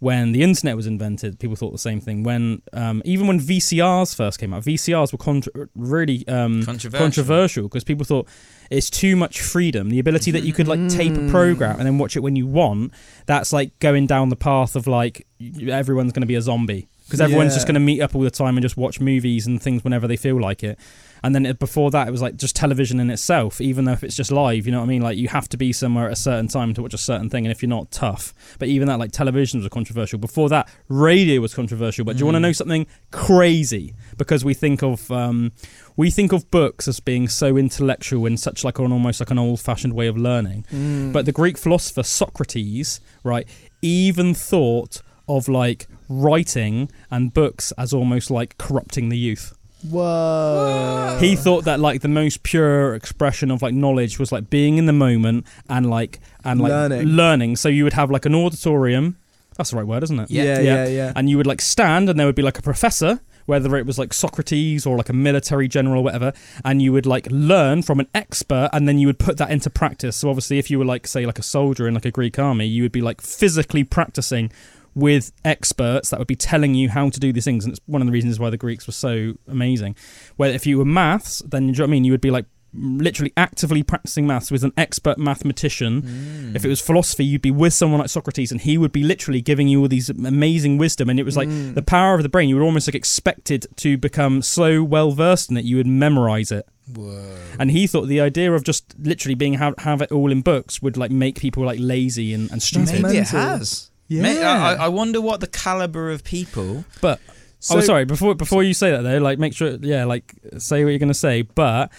When the internet was invented, people thought the same thing. When um, even when VCRs first came out, VCRs were contra- really um, controversial. controversial because people thought it's too much freedom. The ability that you could like tape a program and then watch it when you want, that's like going down the path of like everyone's going to be a zombie because everyone's Yeah. just going to meet up all the time and just watch movies and things whenever they feel like it. And then it, before that, it was like just television in itself, even though if it's just live, you know what I mean? Like you have to be somewhere at a certain time to watch a certain thing, and if you're not, tough. But even that, like television was controversial. Before that, radio was controversial. But do you want to know something crazy? Because we think of um, we think of books as being so intellectual and such like an almost like an old-fashioned way of learning. Mm. But the Greek philosopher Socrates, right, even thought of like writing and books as almost like corrupting the youth. Whoa. He thought that like the most pure expression of like knowledge was like being in the moment and like and like Learning. learning. So you would have like an auditorium. That's the right word, isn't it? yeah, Yeah. yeah, Yeah. yeah. And you would like stand and there would be like a professor, whether it was like Socrates or like a military general or whatever, and you would like learn from an expert and then you would put that into practice. So obviously if you were like say like a soldier in like a Greek army, you would be like physically practicing with experts that would be telling you how to do these things and it's one of the reasons why the Greeks were so amazing. Where if you were maths, then you know what I mean, you would be like literally actively practicing maths with an expert mathematician Mm. if it was philosophy, you'd be with someone like Socrates, and he would be literally giving you all these amazing wisdom. And it was like Mm. the power of the brain. You were almost like expected to become so well versed in it, you would memorize it. Whoa. And he thought the idea of just literally being have, have it all in books would like make people like lazy and, and stupid. Maybe it has. Yeah. I, I- I wonder what the caliber of people. But So- oh, sorry. Before before you say that though, like make sure, yeah, like say what you're gonna say. But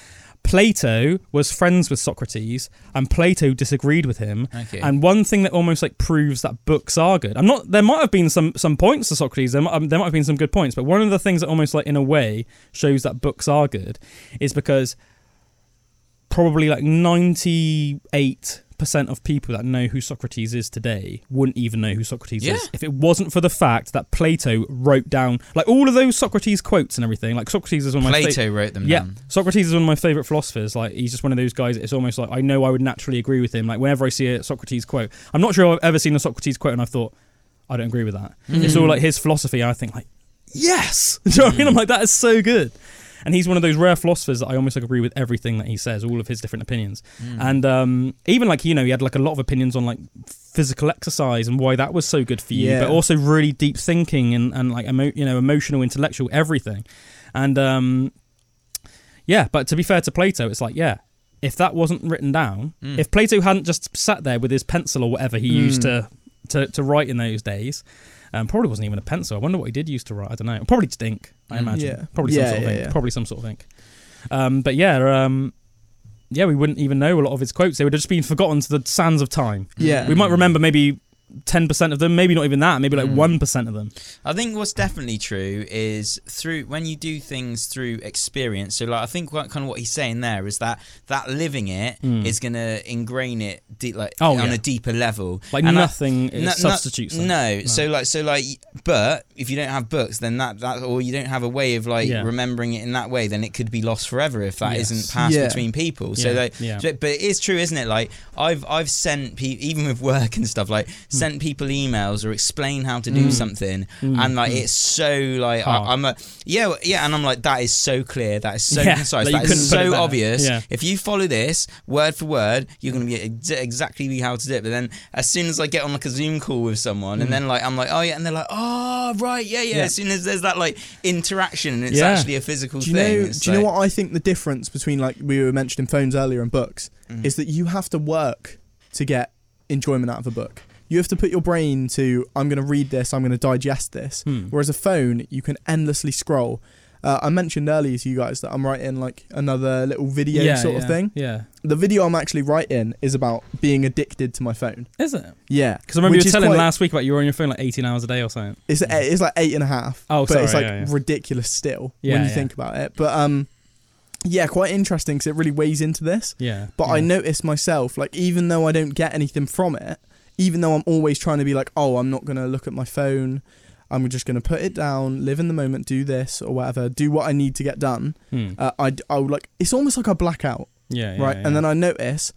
Plato was friends with Socrates, and Plato disagreed with him. Okay. And one thing that almost like proves that books are good. I'm not. There might have been some some points to Socrates. There might, um, there might have been some good points, but one of the things that almost like in a way shows that books are good is because probably like 98 percent of people that know who Socrates is today wouldn't even know who Socrates Yeah. is if it wasn't for the fact that Plato wrote down like all of those Socrates quotes and everything. Like Socrates is one of my Plato fa- wrote them yeah, down. Socrates is one of my favorite philosophers. Like he's just one of those guys. It's almost like I know I would naturally agree with him. Like whenever I see a Socrates quote, I'm not sure I've ever seen a Socrates quote and I've thought I don't agree with that. It's mm. all like his philosophy. And I think like yes, Do you know what I mean? Mm. I'm like that is so good. And he's one of those rare philosophers that I almost like agree with everything that he says, all of his different opinions. And um, even like you know, he had like a lot of opinions on like physical exercise and why that was so good for you, Yeah. but also really deep thinking and and like emo- you know emotional, intellectual, everything. And um, yeah, but to be fair to Plato, it's like yeah, if that wasn't written down, Mm. if Plato hadn't just sat there with his pencil or whatever he used Mm. to, to to write in those days. Um, probably wasn't even a pencil. I wonder what he did use to write. I don't know. Probably just ink. I imagine. Yeah. Probably Yeah, some sort of yeah, ink. yeah. Probably some sort of ink. Um, but yeah, um, yeah, we wouldn't even know a lot of his quotes. They would have just been forgotten to the sands of time. Yeah. We might remember maybe ten percent of them, maybe not even that. Maybe like Mm. one percent of them. I think what's definitely true is through when you do things through experience. So, like, I think what, kind of what he's saying there is that that living it is Mm. going to ingrain it de- like Oh, on yeah. a deeper level. Like And I- nothing No- no- substitutes. them. No, so like, so like, but if you don't have books, then that that or you don't have a way of like Yeah. remembering it in that way, then it could be lost forever if that Yes. not passed Yeah. between people. So Yeah, like, yeah. so- but it is true, isn't it? Like I've I've sent pe- even with work and stuff like sent people emails or explain how to do Mm. something, Mm, and like mm. it's so like I, i'm a yeah yeah, and I'm like that is so clear, that is so Yeah, concise, like that is couldn't put it so obvious. Yeah. If you follow this word for word, you're gonna be ex- exactly how to do it. But then as soon as I get on like a Zoom call with someone, and then like I'm like, oh yeah, and they're like, oh right, yeah, yeah. Yeah. As soon as there's that like interaction, and it's actually a physical Do you thing. know? Do you know what I think the difference between like we were mentioning phones earlier and books Mm. is that you have to work to get enjoyment out of a book. You have to put your brain to I'm going to read this, I'm going to digest this. Hmm. Whereas a phone, you can endlessly scroll. Uh, I mentioned earlier to you guys that I'm writing like another little video yeah, sort yeah, of thing. Yeah. The video I'm actually writing is about being addicted to my phone. Is it? Yeah, Because I remember you were telling quite- last week about you were on your phone like 18 hours a day or something. It's it's like eight and a half. Oh, but sorry, it's like yeah, yeah. ridiculous still Yeah, when you yeah. think about it. But um, yeah, quite interesting because it really weighs into this. Yeah. But I yeah. notice myself, like, even though I don't get anything from it, even though I'm always trying to be like, oh, I'm not going to look at my phone, I'm just going to put it down, live in the moment, do this or whatever, do what I need to get done. Hmm. Uh, I, I would like, it's almost like a blackout, Yeah, yeah, right? yeah. And then I notice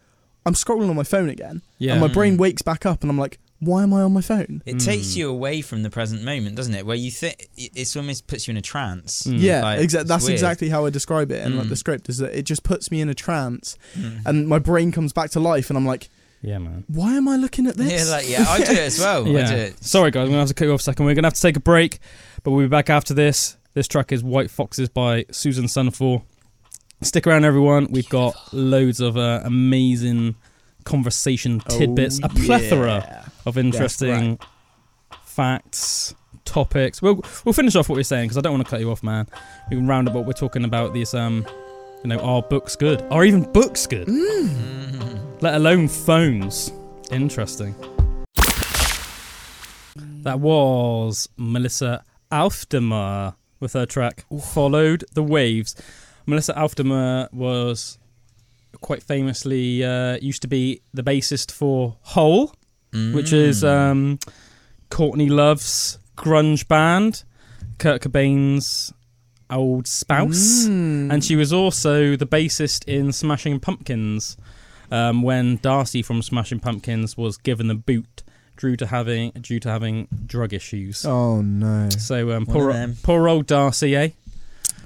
I'm scrolling on my phone again, yeah. and my Mm. brain wakes back up, and I'm like, why am I on my phone? It takes Mm. you away from the present moment, doesn't it? Where you think it's almost puts you in a trance. Mm. Yeah, Like, exa- it's that's weird. exactly how I describe it in like Mm. the script. Is that it just puts me in a trance, Mm. and my brain comes back to life, and I'm like, Yeah, man. why am I looking at this? Yeah, like yeah, I do it as well. I do Yeah. it. Sorry, guys. I'm gonna have to cut you off a second. We're gonna have to take a break, but we'll be back after this. This track is White Foxes by Susan Sunfall. Stick around, everyone. We've got loads of uh, amazing conversation tidbits, Oh, a plethora yeah. of interesting facts, topics. We'll we'll finish off what we're saying because I don't want to cut you off, man. We can round up what we're talking about. These um, you know, are books good? Are even books good? Mm. Let alone phones. Interesting. That was Melissa Auf der Maur with her track Followed the Waves. Melissa Auf der Maur was quite famously uh, used to be the bassist for Hole, which is Mm. um, Courtney Love's grunge band, Kurt Cobain's old spouse. Mm. And she was also the bassist in Smashing Pumpkins um, when Darcy from Smashing Pumpkins was given the boot due to having due to having drug issues. Oh no. So um, poor of poor old Darcy, eh?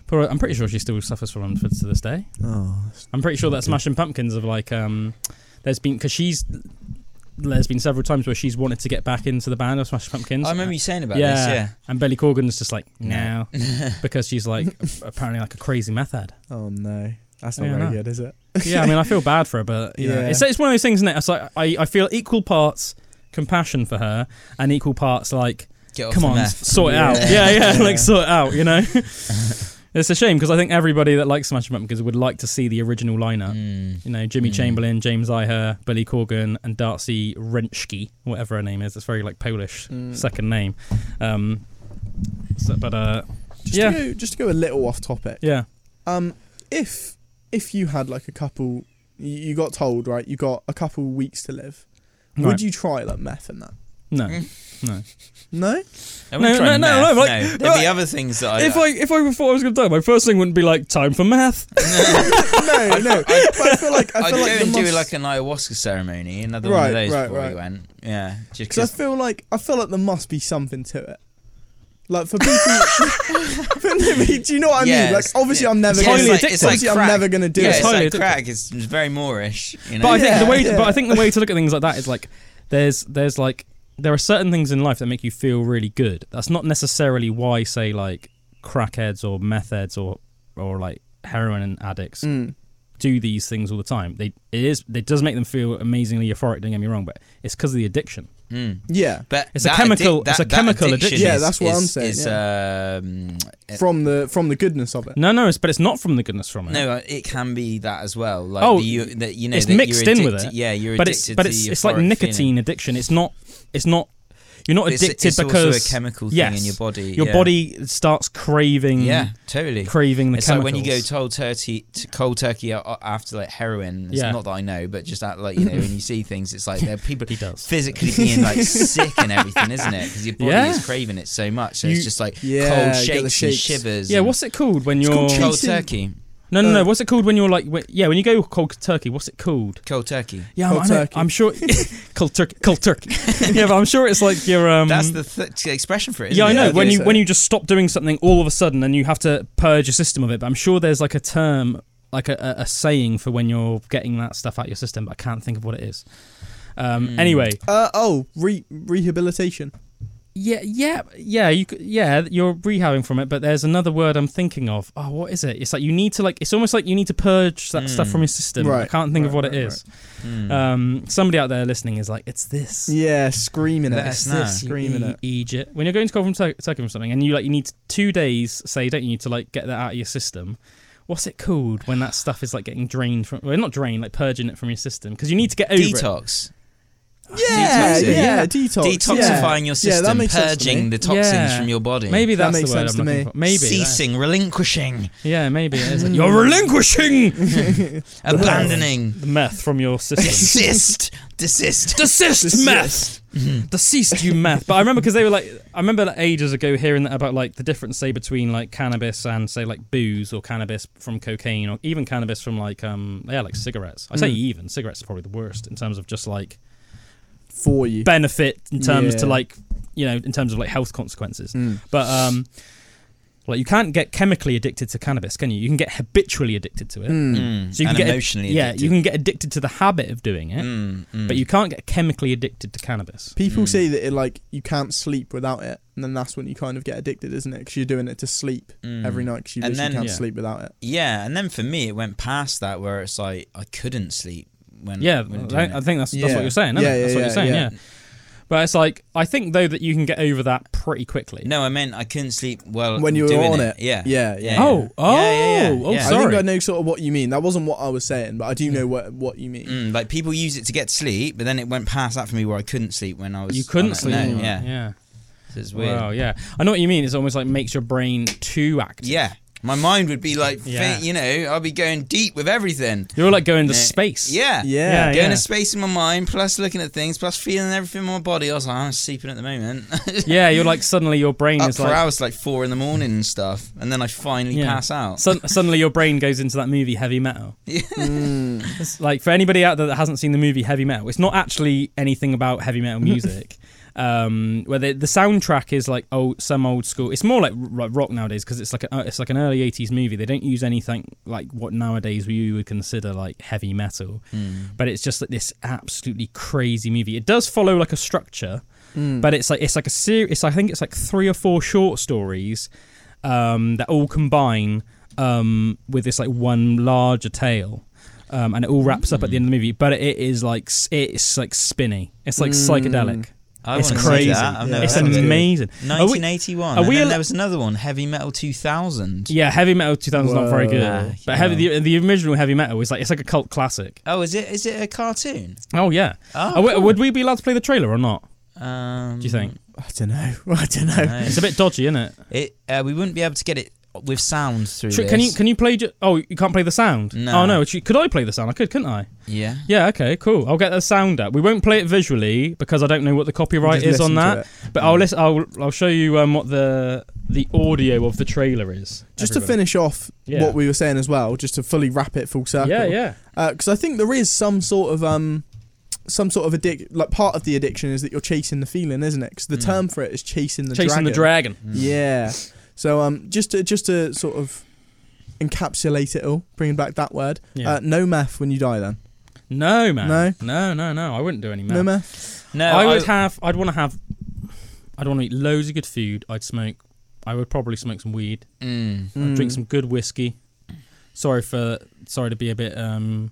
Poor, I'm pretty sure she still suffers from them to this day. Oh. I'm pretty sure that Smashing Pumpkins have like um, there's been because she's there's been several times where she's wanted to get back into the band of Smashing Pumpkins. I remember you saying about yeah, this. Yeah. and Billy Corgan's just like No. no, because she's like apparently like a crazy meth head. Oh no. That's not Yeah, very no. good, is it? yeah, I mean, I feel bad for her, but you know, Yeah. it's it's one of those things, isn't it? It's like I, I feel equal parts compassion for her and equal parts like, come on, meth. sort it out. Yeah. Yeah, yeah, like sort it out. You know, it's a shame because I think everybody that likes Smashing Pumpkins would like to see the original lineup. Mm. You know, Jimmy Mm. Chamberlin, James Iha, Billy Corgan, and Darcy Renschke, whatever her name is. It's very like Polish Mm. second name. Um, so, but uh, Just Yeah. to go, just to go a little off topic. yeah, Um, if if you had like a couple, you, you got told right, you got a couple weeks to live. Right. Would you try like meth and that? No, Mm. no. No. I No, no, no, meth, no, like- There'd be other things that I. if I if I thought I was gonna die, my first thing wouldn't be like time for math. no, no. But I feel like I I'd feel go like and there do like an ayahuasca ceremony, another Right, one of those right, before right. we went. Yeah, Because I feel like I feel like there must be something to it. Like for people, for, no, do you know what I Yes. mean? Like obviously, I'm never. Yeah, gonna, it's like- it's like obviously, I'm never gonna do yeah, it. it's highly like crack. It's, it's very moreish, you know. But I think the way, yeah. but I think the way to look at things like that is like there's there's like there are certain things in life that make you feel really good. That's not necessarily why say like crackheads or meth heads or or like heroin addicts Mm. do these things all the time. They it is it does make them feel amazingly euphoric. Don't get me wrong, but it's because of the addiction. Mm. Yeah, But It's a that chemical- addic- it's a that- that chemical addiction. Yeah, that's what I'm saying, Is, um, from the from the goodness of it. No, no, it's, but it's not from the goodness from it. no, uh, it can be that as well. Like Oh, the, you, that you know, it's mixed you're in with it. Yeah, you're but addicted it's but to it's it's like nicotine feeling. addiction. It's not it's not you're not But it's- addicted it's, because also a chemical thing yes, in your body. your yeah. body starts craving Yeah, totally. craving the It's chemicals. like when you go cold turkey, to cold turkey after like heroin. It's Yeah. not that I know, but just that like you know when you see things, it's like there are people he does. physically being like sick and everything, isn't it? Because your body Yeah. is craving it so much, so You- it's just like Yeah, cold get the shakes, and shivers. Yeah, and what's it called when It's you're called cold turkey? No, no, no. uh, What's it called when you're like when, yeah, when you go cold turkey, what's it called? Cold turkey. Yeah, Cold I know, turkey. I'm sure cold turkey, cold turkey. yeah, but I'm sure it's like your um That's the th- expression for it. Yeah, I know. it? when you so- when you just stop doing something all of a sudden and you have to purge your system of it. But I'm sure there's like a term, like a, a, a saying for when you're getting that stuff out of your system, but I can't think of what it is. Um, Hmm. Anyway, Uh, oh, re- rehabilitation. Yeah, yeah, yeah. You could, yeah, you're rehabbing from it, but there's another word I'm thinking of. Oh, what is it? It's like you need to like. It's almost like you need to purge that stuff Mm. from your system. Right. I can't think of right, what it right, is. Mm. Um, somebody out there listening is like, it's this. Yeah, screaming Let it. It's this, you Screaming it. Egypt. When you're going to go from Turkey from something, and you like, you need two days, say, don't you, need to like get that out of your system. What's it called when that stuff is like getting drained from? Well, not drained, like purging it from your system, because you need to get over it. Detox. Yeah, Detoxing. yeah, detox. Detoxifying your system, that makes to purging the toxins Yeah. from your body. Maybe That that's makes the word sense I'm to looking me. for. Maybe. that- ceasing, relinquishing, Yeah, maybe it is. You're relinquishing abandoning, the meth from your system. desist, desist. Desist, Desist. meth. Deceased, you meth. But I remember because they were like, I remember like ages ago hearing that about like the difference, say, between like cannabis and say like booze or cannabis from cocaine or even cannabis from like um yeah like cigarettes. I say Mm. even cigarettes are probably the worst in terms of just like For you. benefit in terms to like you know in terms of like health consequences. Mm. But um. Like you can't get chemically addicted to cannabis, can you? You can get habitually addicted to it. Mm. Mm. So you can and get emotionally yeah, addicted. you can get addicted to the habit of doing it, Mm, mm. but you can't get chemically addicted to cannabis. People Mm. say that it like you can't sleep without it, and then that's when you kind of get addicted, isn't it? Because you're doing it to sleep Mm. every night. Because you And then- can't Yeah. sleep without it. Yeah, and then for me, it went past that where it's like I couldn't sleep when. Yeah, when I, doing I it. think that's that's Yeah. what you're saying. Isn't Yeah, it? That's yeah, what you're yeah, saying. yeah. Yeah. But it's like I think though that you can get over that pretty quickly. No, I meant I couldn't sleep well When you were doing on it. it. Yeah. Yeah, yeah. Yeah. Oh, oh, Yeah, yeah, yeah, oh, yeah. I sorry. think I know sort of what you mean. That wasn't what I was saying, but I do know what what you mean. Mm, like people use it to get sleep, but then it went past that for me where I couldn't sleep when I was. you couldn't sleep. No, yeah, yeah. So it's weird. Wow, yeah. I know what you mean. It's almost like makes your brain too active. Yeah, my mind would be like, Yeah. you know, I'll be going deep with everything. You're like going to space. Yeah. Yeah. Yeah, Going to space in my mind, plus looking at things, plus feeling everything in my body. I was like, I'm sleeping at the moment. Yeah, you're like suddenly your brain Up is for like hours, like four in the morning and stuff, and then I finally Yeah. pass out. Sud- suddenly your brain goes into that movie Heavy Metal. Mm. Like for anybody out there that hasn't seen the movie Heavy Metal, it's not actually anything about heavy metal music. um, where the, the soundtrack is like old, some old school. It's more like rock nowadays because it's like a, uh, it's like an early '80s movie. They don't use anything like what nowadays we would consider like heavy metal, Mm. but it's just like this absolutely crazy movie. It does follow like a structure, Mm. but it's like it's like a series. I think it's like three or four short stories um, that all combine um, with this like one larger tale. Um, and it all wraps up at the end of the movie, but it is like it's like spinny. It's like Mm. psychedelic. I It's wanna see crazy. that. I've never it's heard of it. amazing. Are we- 1981. are and we then al- there was another one, Heavy Metal 2000. Yeah, heavy metal 2000 is not very good, Whoa. but Ah, heavy the, the original heavy metal is like it's like a cult classic. Oh, is it? Is it a cartoon? Oh yeah. Oh, cool. Would we be allowed to play the trailer or not? Um, Do you think? I don't know. I don't know. no. It's a bit dodgy, isn't it? It, uh, we wouldn't be able to get it with sound through Tr- this. Can you can you play? Ju- oh, you can't play the sound. No. Oh no. Actually, Could I play the sound? I could, couldn't I? Yeah. Yeah. Okay. Cool. I'll get the sound up. We won't play it visually because I don't know what the copyright Just is on listen to that. it. But I'll listen. I'll I'll show you um, what the the audio of the trailer is. Just to everybody. finish off Yeah. what we were saying as well, just to fully wrap it full circle. Yeah. Yeah. Because I think there is some sort of um, some sort of addict. Like part of the addiction is that you're chasing the feeling, isn't it? Because the Mm. term for it is chasing the Chasing dragon. the dragon. Yeah. So um, just to just to sort of encapsulate it all, bringing back that word. Yeah. Uh, no meth when you die. Then no man. No? No. No. No. I wouldn't do any meth. no meth. No, I would have. I'd want to have. I'd want to eat loads of good food. I'd smoke. I would probably smoke some weed. Mm. I'd drink Mm. some good whiskey. Sorry for. Sorry to be a bit. Um,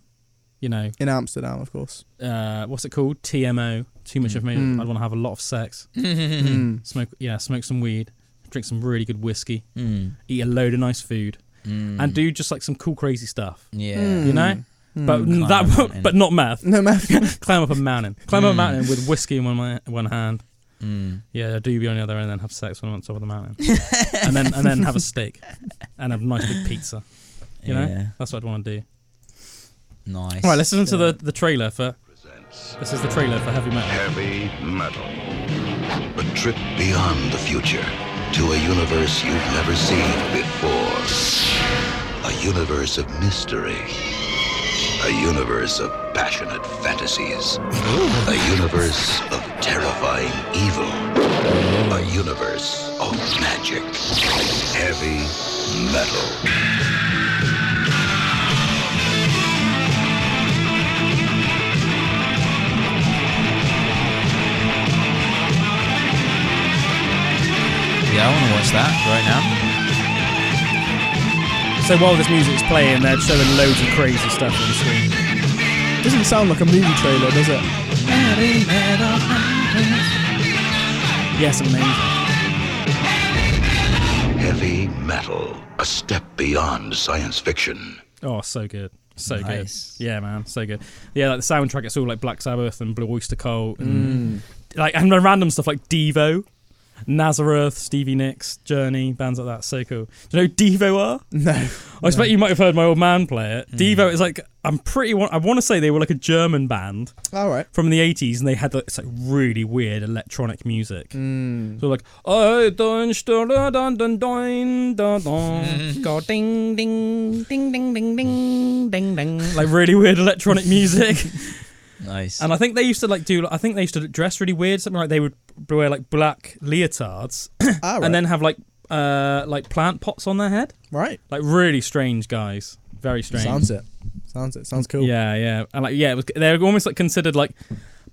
you know, in Amsterdam, of course. uh, what's it called? TMO. Too much Mm. information. Mm. I'd want to have a lot of sex. Mm. Smoke. Yeah, smoke some weed. Drink some really good whiskey. Mm. Eat a load of nice food. Mm. And do just like some cool, crazy stuff. Yeah. Mm. You know? Mm. But Climb that. But not meth. no meth. Climb up a mountain. Climb up a Mm. mountain with whiskey in one my, one hand. Mm. Yeah, a doobie on the other, end and then have sex when I'm on top of the mountain, and then and then have a steak, and a nice big pizza. You know? Yeah. That's what I'd want to do. Nice. All right, let's listen to the the trailer for. This is the trailer for Heavy Metal. Heavy Metal. A trip beyond the future to a universe you've never seen before. A universe of mystery. A universe of passionate fantasies. A universe of terrifying evil. A universe of magic. Heavy Metal. Yeah, I want to watch that right now. So while this music's playing, they're showing loads of crazy stuff on the screen. Doesn't sound like a movie trailer, does it? Yes, amazing. Heavy Metal. A step beyond science fiction. Oh, so good, so Nice. good. Yeah, man, so good. Yeah, like the soundtrack, it's all like Black Sabbath and Blue Oyster Cult, Mm. and like and random stuff like Devo, Nazareth, Stevie Nicks, Journey, bands like that. So cool. Do you know Devo are? No. I expect you might have heard my old man play it. Mm. Devo is like I'm pretty. I want to say they were like a German band All right. from the 80s, and they had like, it's like really weird electronic music. Mm. So like, oh, dun, dun, dun, dun, dun, dun, dun. go ding, ding, ding, ding, ding, ding, ding, ding, like really weird electronic music. Nice. and I think they used to like do. I think they used to dress really weird. Something like they would wear like black leotards All right. and then have like uh like plant pots on their head. right. Like really strange guys. Very strange. Sounds it. Sounds it. Sounds cool. Yeah, yeah, and like yeah, it was, they were almost like considered like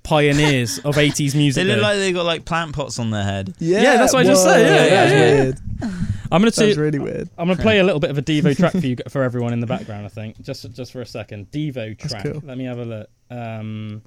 pioneers of 80s music. they look though. like they got like plant pots on their head. Yeah, Yeah, that's what I just said. Yeah, yeah, that's yeah. weird. I'm gonna That's see. really weird. I'm gonna play a little bit of a Devo track for you for everyone in the background. I think just just for a second. Devo That's track. cool. Let me have a look. Um,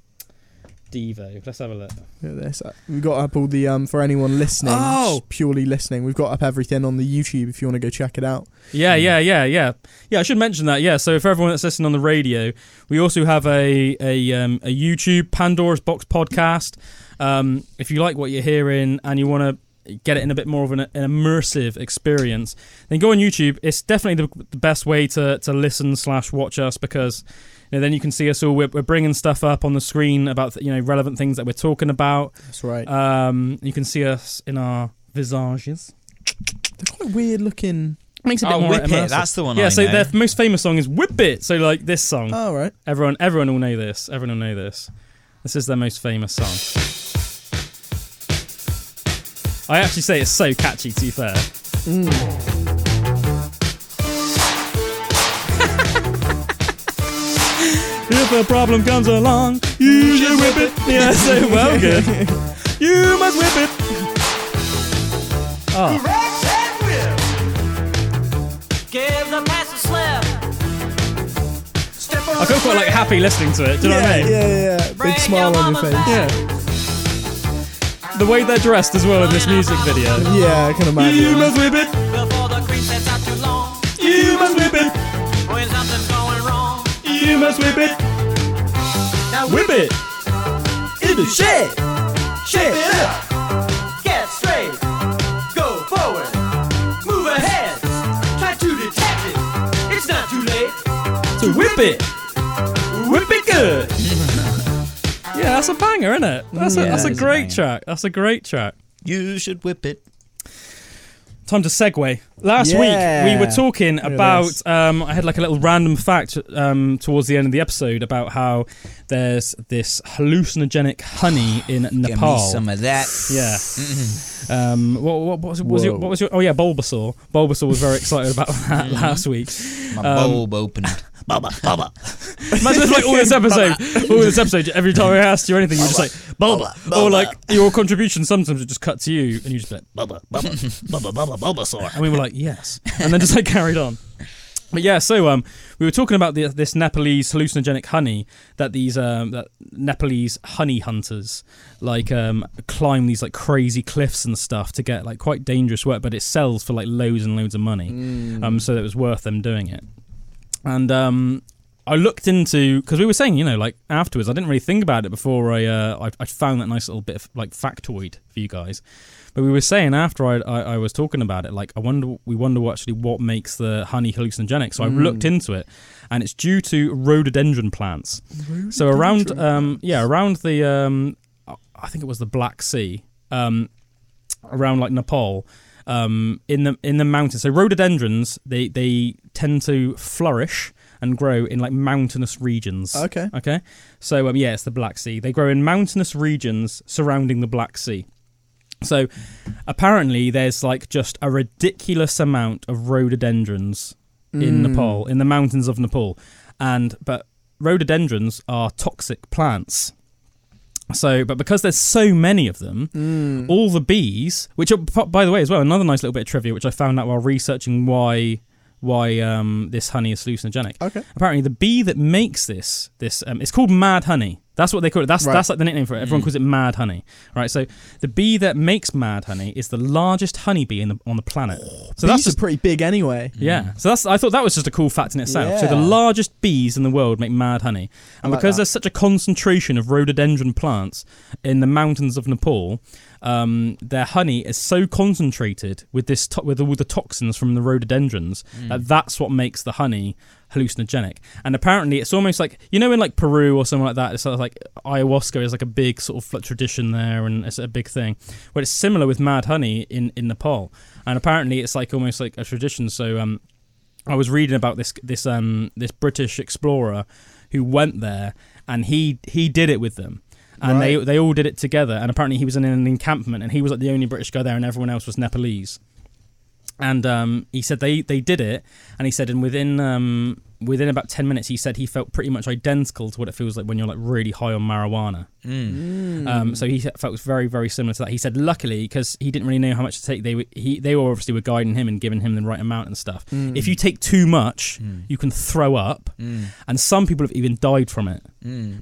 Devo. Let's have a look. Look at this. Uh, We've got up all the um for anyone listening, Oh! purely listening. We've got up everything on the YouTube if you want to go check it out. Yeah, yeah, yeah, yeah, yeah. I should mention that. Yeah. So for everyone that's listening on the radio, we also have a a um, a YouTube Pandora's Box podcast. Um, if you like what you're hearing and you want to get it in a bit more of an, an immersive experience, then go on YouTube. It's definitely the, the best way to to listen slash watch us because. You know, then you can see us all. We're, we're bringing stuff up on the screen about you know relevant things that we're talking about. That's right. Um, you can see us in our visages. They're quite weird looking. Makes it a bit Oh, more Whip It, that's the one Yeah, I so know. their most famous song is "Whip It." So like this song, Oh right. everyone everyone will know this. Everyone will know this. This is their most famous song. I actually say it's so catchy. To be fair, if a problem comes along, you should whip it. Yeah, so well good. You must whip it. Oh, Give the pass a slip. Step I feel quite like happy listening to it. Do you know yeah, what I mean? yeah, yeah, yeah. Big smile on your face. Yeah. The way they're dressed as well in this music video. Yeah, I can imagine. You must whip it. Before the cream sets You must whip it. Now whip it. It is shit. Shape it up. Get straight. Go forward. Move ahead. Try to detect it. It's not too late. To whip it. Whip it good. yeah, that's a banger, isn't it? That's, yeah, a, that's a great a track. That's a great track. You should whip it. Time to segue. Last Yeah. week we were talking about. Um, I had like a little random fact um, towards the end of the episode about how there's this hallucinogenic honey in Nepal. me some of that. Yeah. Um, what, what, what, was, was your? What was your? Oh yeah, Bulbasaur. Bulbasaur was very excited about that last week. My Um, bulb opened. Bubba, Bubba. Imagine it's like all this episode, all this episode. Every time I asked you anything, you're just like Bubba, or like your contribution. Sometimes would just cut to you, and you just like Bubba, Bubba, Bubba, Bubba, Bulbasaur, and we were like yes, and then just like carried on. But yeah, so um, we were talking about the, this Nepalese hallucinogenic honey that these um, that Nepalese honey hunters like um, climb these like crazy cliffs and stuff to get like quite dangerous work, but it sells for like loads and loads of money. Um, so it was worth them doing it. And um, I looked into because we were saying, you know, like afterwards, I didn't really think about it before I uh, I, I found that nice little bit of like factoid for you guys. But we were saying after I, I, I was talking about it, like I wonder, we wonder what actually what makes the honey hallucinogenic. So I looked into it, and it's due to rhododendron plants. So around, um, yeah, around the, um, I think it was the Black Sea, um, around like Nepal, um, in the in the mountains. So rhododendrons, they they tend to flourish and grow in like mountainous regions. Okay. Okay. So um, yeah, it's the Black Sea. They grow in mountainous regions surrounding the Black Sea. So apparently, there's like just a ridiculous amount of rhododendrons in Nepal, in the mountains of Nepal, and but rhododendrons are toxic plants. So, but because there's so many of them, mm. all the bees, which are, by the way, as well, another nice little bit of trivia, which I found out while researching why why um, this honey is hallucinogenic. Okay. Apparently, the bee that makes this this um, it's called mad honey. That's what they call it. That's Right. that's like the nickname for it. Everyone calls it mad honey. Right. So the bee that makes mad honey is the largest honeybee in the on the planet. So that's Bees just are pretty big anyway. yeah. So that's I thought that was just a cool fact in itself. Yeah. So the largest bees in the world make mad honey, and like because that. there's such a concentration of rhododendron plants in the mountains of Nepal, um, their honey is so concentrated with this to- with all the toxins from the rhododendrons that that's what makes the honey hallucinogenic. And apparently, it's almost like you know in like Peru or somewhere like that. It's sort of like ayahuasca is like a big sort of tradition there, and it's a big thing. But it's similar with mad honey in in Nepal, and apparently it's like almost like a tradition. So um, I was reading about this this um this British explorer who went there and he he did it with them. And they they all did it together. And apparently he was in an encampment and he was like the only British guy there and everyone else was Nepalese. And um, he said they, they did it. And he said and within um, within about 10 minutes he said he felt pretty much identical to what it feels like when you're like really high on marijuana. Mm. Um, so he felt very, very similar to that. He said, luckily, because he didn't really know how much to take, they were, he, they were obviously were guiding him and giving him the right amount and stuff. Mm. If you take too much, mm. you can throw up, and some people have even died from it.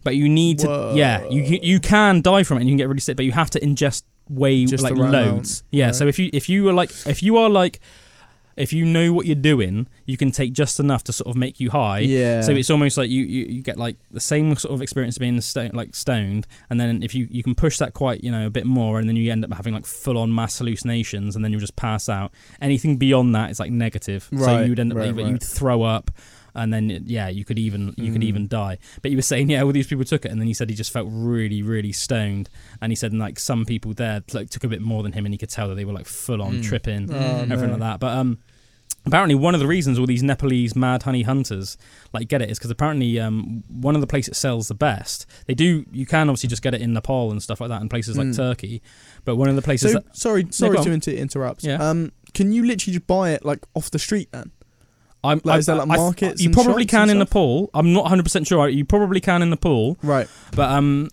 But you need to, Whoa. yeah, you you- you can die from it and you can get really sick, but you have to ingest way Just like right loads. amount. Yeah. Right. So if you if you are like if you are like if you know what you're doing, you can take just enough to sort of make you high. Yeah. So it's almost like you, you, you get like the same sort of experience of being stone, like stoned, and then if you, you can push that quite you know a bit more, and then you end up having like full on mass hallucinations, and then you'll just pass out. Anything beyond that is like negative. so Right, you'd end up right, you'd throw up. And then yeah, you could even you could Mm. even die. But you were saying yeah, all these people took it, and then he said he just felt really really stoned, and he said like some people there like took a bit more than him, and he could tell that they were like full on Mm. tripping, Oh, everything no. like that. But um, apparently one of the reasons all these Nepalese mad honey hunters like get it is because apparently um, one of the places that sells the best. They do. You can obviously just get it in Nepal and stuff like that, in places like Mm. Turkey. But one of the places So that sorry, sorry go to inter- interrupt. Yeah. Um, can you literally just buy it like off the street then? I'm Like, is there, like, markets you and probably shops can and in stuff? Nepal. I'm not 100 percent sure. You probably can in Nepal, Right. but um,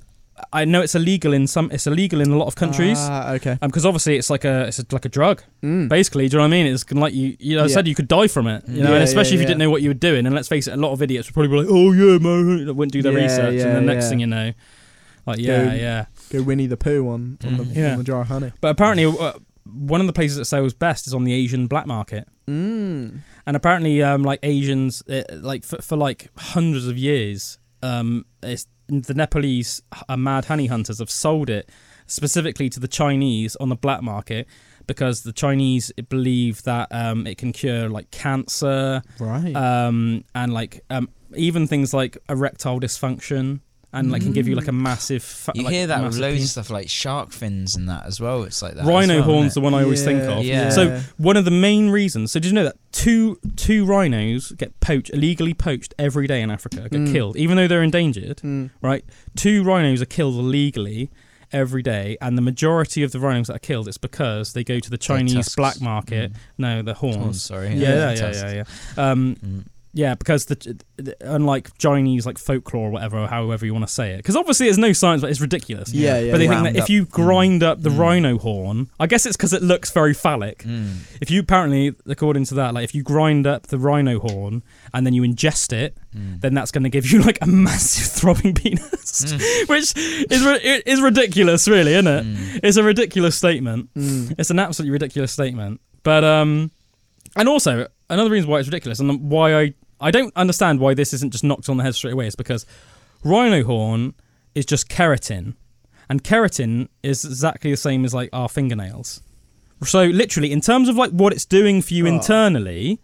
I know it's illegal in some. It's illegal in a lot of countries. Ah, okay. Um, because obviously it's like a it's a, like a drug, Mm. basically. Do you know what I mean? It's like you, you know, I Yeah. said you could die from it, you know, Yeah, and especially yeah, if you didn't know what you were doing. And let's face it, a lot of idiots would probably be like, "Oh yeah, man," wouldn't do their research, and the next thing you know, like yeah, Go- yeah. Go Winnie the Pooh on, on, the, Mm. Yeah. on the jar of honey. But apparently, uh, one of the places that sells best is on the Asian black market. Mm. And apparently, um, like Asians, uh, like for, for like hundreds of years, um, it's, the Nepalese uh, mad honey hunters have sold it specifically to the Chinese on the black market because the Chinese believe that um, it can cure like cancer Right. um, and like um, even things like erectile dysfunction and like can give you like a massive. Fa- You like, hear that with massive loads of stuff like shark fins and that as well. It's like that. as Rhino well, horns, isn't the one I always think of. Yeah. So one of the main reasons. So did you know that two two rhinos get poached illegally poached every day in Africa, get Mm. killed, even though they're endangered. Mm. Right, two rhinos are killed illegally every day, and the majority of the rhinos that are killed it's because they go to the Chinese tusks. black market. Mm. No, the horns. Horns, sorry. Yeah, yeah, yeah, Tusks. yeah, yeah. Um, Mm. Yeah, because the, the unlike Chinese like folklore or whatever, or however you want to say it, because obviously there's no science, but it's ridiculous. Yeah, yeah. but they think Round that if you grind up the Mm. rhino horn, I guess it's because it looks very phallic. Mm. If you apparently, according to that, like if you grind up the rhino horn and then you ingest it, Mm. then that's going to give you like a massive throbbing penis, Mm. which is ri- it is ridiculous, really, isn't it? Mm. It's a ridiculous statement. Mm. It's an absolutely ridiculous statement. But um, and also another reason why it's ridiculous and why I I don't understand why this isn't just knocked on the head straight away It's because rhino horn is just keratin, and keratin is exactly the same as like our fingernails. So literally, in terms of like what it's doing for you Oh. internally,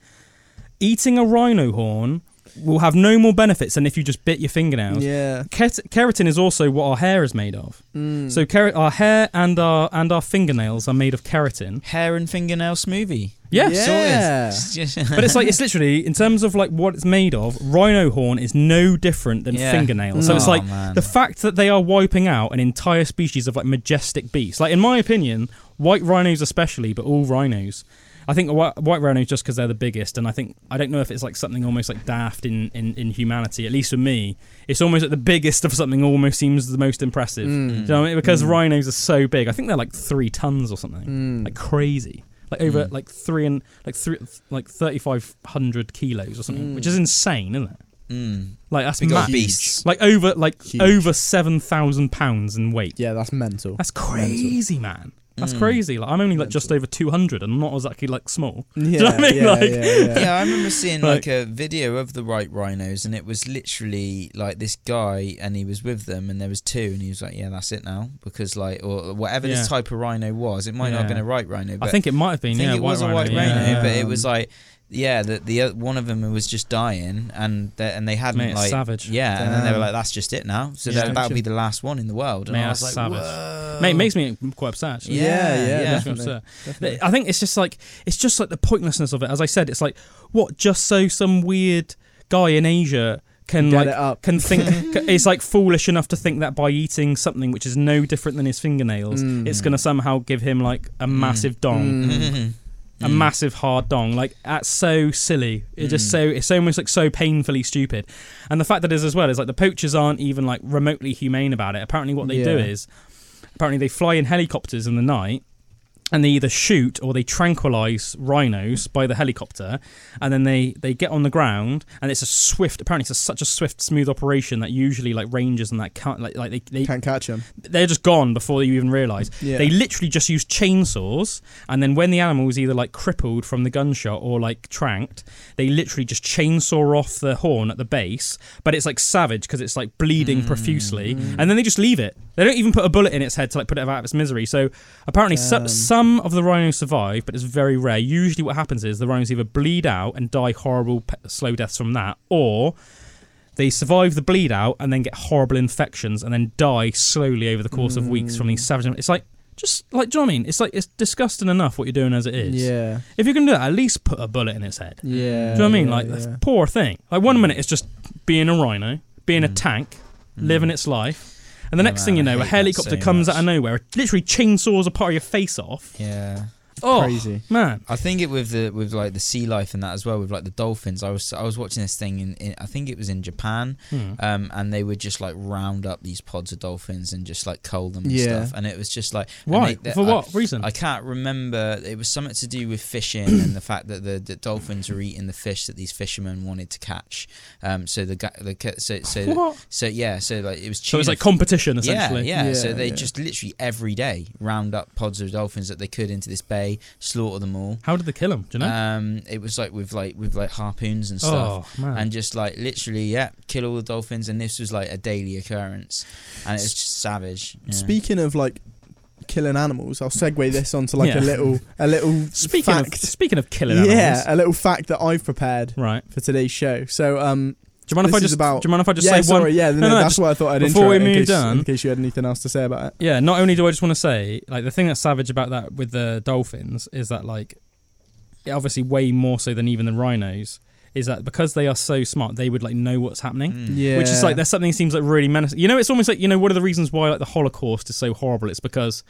eating a rhino horn will have no more benefits than if you just bit your fingernails. Yeah. Ket- keratin is also what our hair is made of. Mm. So our hair and our and our fingernails are made of keratin. Hair and fingernail smoothie. Yeah. Yeah. Sorted. But it's like it's literally in terms of like what it's made of. Rhino horn is no different than Yeah. fingernails. So it's like man. the fact that they are wiping out an entire species of like majestic beasts. Like in my opinion, white rhinos especially, but all rhinos. I think white, white rhinos just because they're the biggest, and I think I don't know if it's like something almost like daft in, in, in humanity. At least for me, it's almost like the biggest of something almost seems the most impressive. Mm. Do you know what I mean? Because Mm. rhinos are so big. I think they're like three tons or something Mm. like crazy like over Mm. like three and like three like 3500 kilos or something Mm. which is insane isn't it Mm. like that's mad. beasts. like over like Huge. over 7000 pounds in weight yeah, that's mental. that's crazy man that's Mm. crazy like i'm only like just over 200 and i'm not exactly like small Yeah, you know what I mean? yeah, Like- yeah, yeah. Yeah, I remember seeing Like- like a video of the white rhinos, and it was literally like this guy, and he was with them, and there was two, and he was like, "Yeah, that's it now," because like, or whatever Yeah. this type of rhino was, it might not have been Yeah. a white rhino, but i think it might have been I think yeah it was a white rhino, rhino, yeah. but it was like, yeah, the the oth- one of them was just dying, and they, and they hadn't Mate, like, savage. yeah, and then they were like, that's just it now, so Yeah. that that'll be the last one in the world, and Mate, I was like, savage. Whoa. Mate, it makes me quite upset actually. Yeah, yeah, yeah. Makes definitely. upset. definitely. I think it's just like it's just like the pointlessness of it. As I said, it's like what just so some weird guy in Asia can Get like it up. can think is like foolish enough to think that by eating something which is no different than his fingernails, Mm. it's gonna somehow give him like a massive dong. Mm. A massive hard dong, like that's so silly. It's just Mm. so it's almost like so painfully stupid, and the fact that it is as well is like the poachers aren't even like remotely humane about it. Apparently, what they do is apparently they fly in helicopters in the night and they either shoot or they tranquilize rhinos by the helicopter and then they they get on the ground and it's a swift apparently it's a, such a swift smooth operation that usually like rangers and that can't like, like they, they Can't catch them they're just gone before you even realize. Yeah. they literally just use chainsaws and then when the animal is either like crippled from the gunshot or like tranked they literally just chainsaw off the horn at the base but it's like savage because it's like bleeding mm. profusely and then they just leave it. They don't even put a bullet in its head to like put it out of its misery. So apparently so, Damn. Some of the rhinos survive but it's very rare usually what happens is the rhinos either bleed out and die horrible pe- slow deaths from that or they survive the bleed out and then get horrible infections and then die slowly over the course of weeks from these hmm. savage. It's like just like do you know what I mean? It's like it's disgusting enough what you're doing as it is. Yeah. If you can do that, at least put a bullet in its head. Yeah. Do you know what I mean? yeah, like yeah. poor thing. Like one hmm. minute it's just being a rhino, being a Mm. tank, hmm. living its life. And the next thing you know, a helicopter comes out of nowhere, literally chainsaws a part of your face off. Yeah. Oh, Crazy. man. I think it with the with like the sea life and that as well with like the dolphins. I was I was watching this thing in, in I think it was in Japan, Hmm. um, and they would just like round up these pods of dolphins and just like cull them and Yeah. stuff. And it was just like Why? they- they- For I- what reason? I can't remember. It was something to do with fishing and the fact that the, the dolphins were eating the fish that these fishermen wanted to catch. Um, so the gu- the so so what? so yeah. So like it was. So it's tuna like competition yeah, essentially. yeah, Yeah, So they yeah. just literally every day round up pods of dolphins that they could into this bay, slaughter them all. How did they kill them? Do you know? Um, it was like with like with like harpoons and stuff, oh man. and just like literally, yeah, kill all the dolphins. And this was like a daily occurrence, and it was just savage. Yeah. Speaking of like killing animals, I'll segue this onto like Yeah. a little a little Speaking fact. of speaking of killing yeah, a little fact that I've prepared right? for today's show. So um Do you mind if This I just? about- do you mind if I just yeah, say sorry, one? yeah, no, No, no, that's just why I thought I'd before intro we it in move case, on- in case you had anything else to say about it. Yeah, not only do I just want to say, like, the thing that's savage about that with the dolphins is that, like, it obviously way more so than even the rhinos, is that because they are so smart, they would like know what's happening. Mm. Yeah, Which is like there's something that seems like really menacing. You know, it's almost like you know one of the reasons why like the Holocaust is so horrible. It's because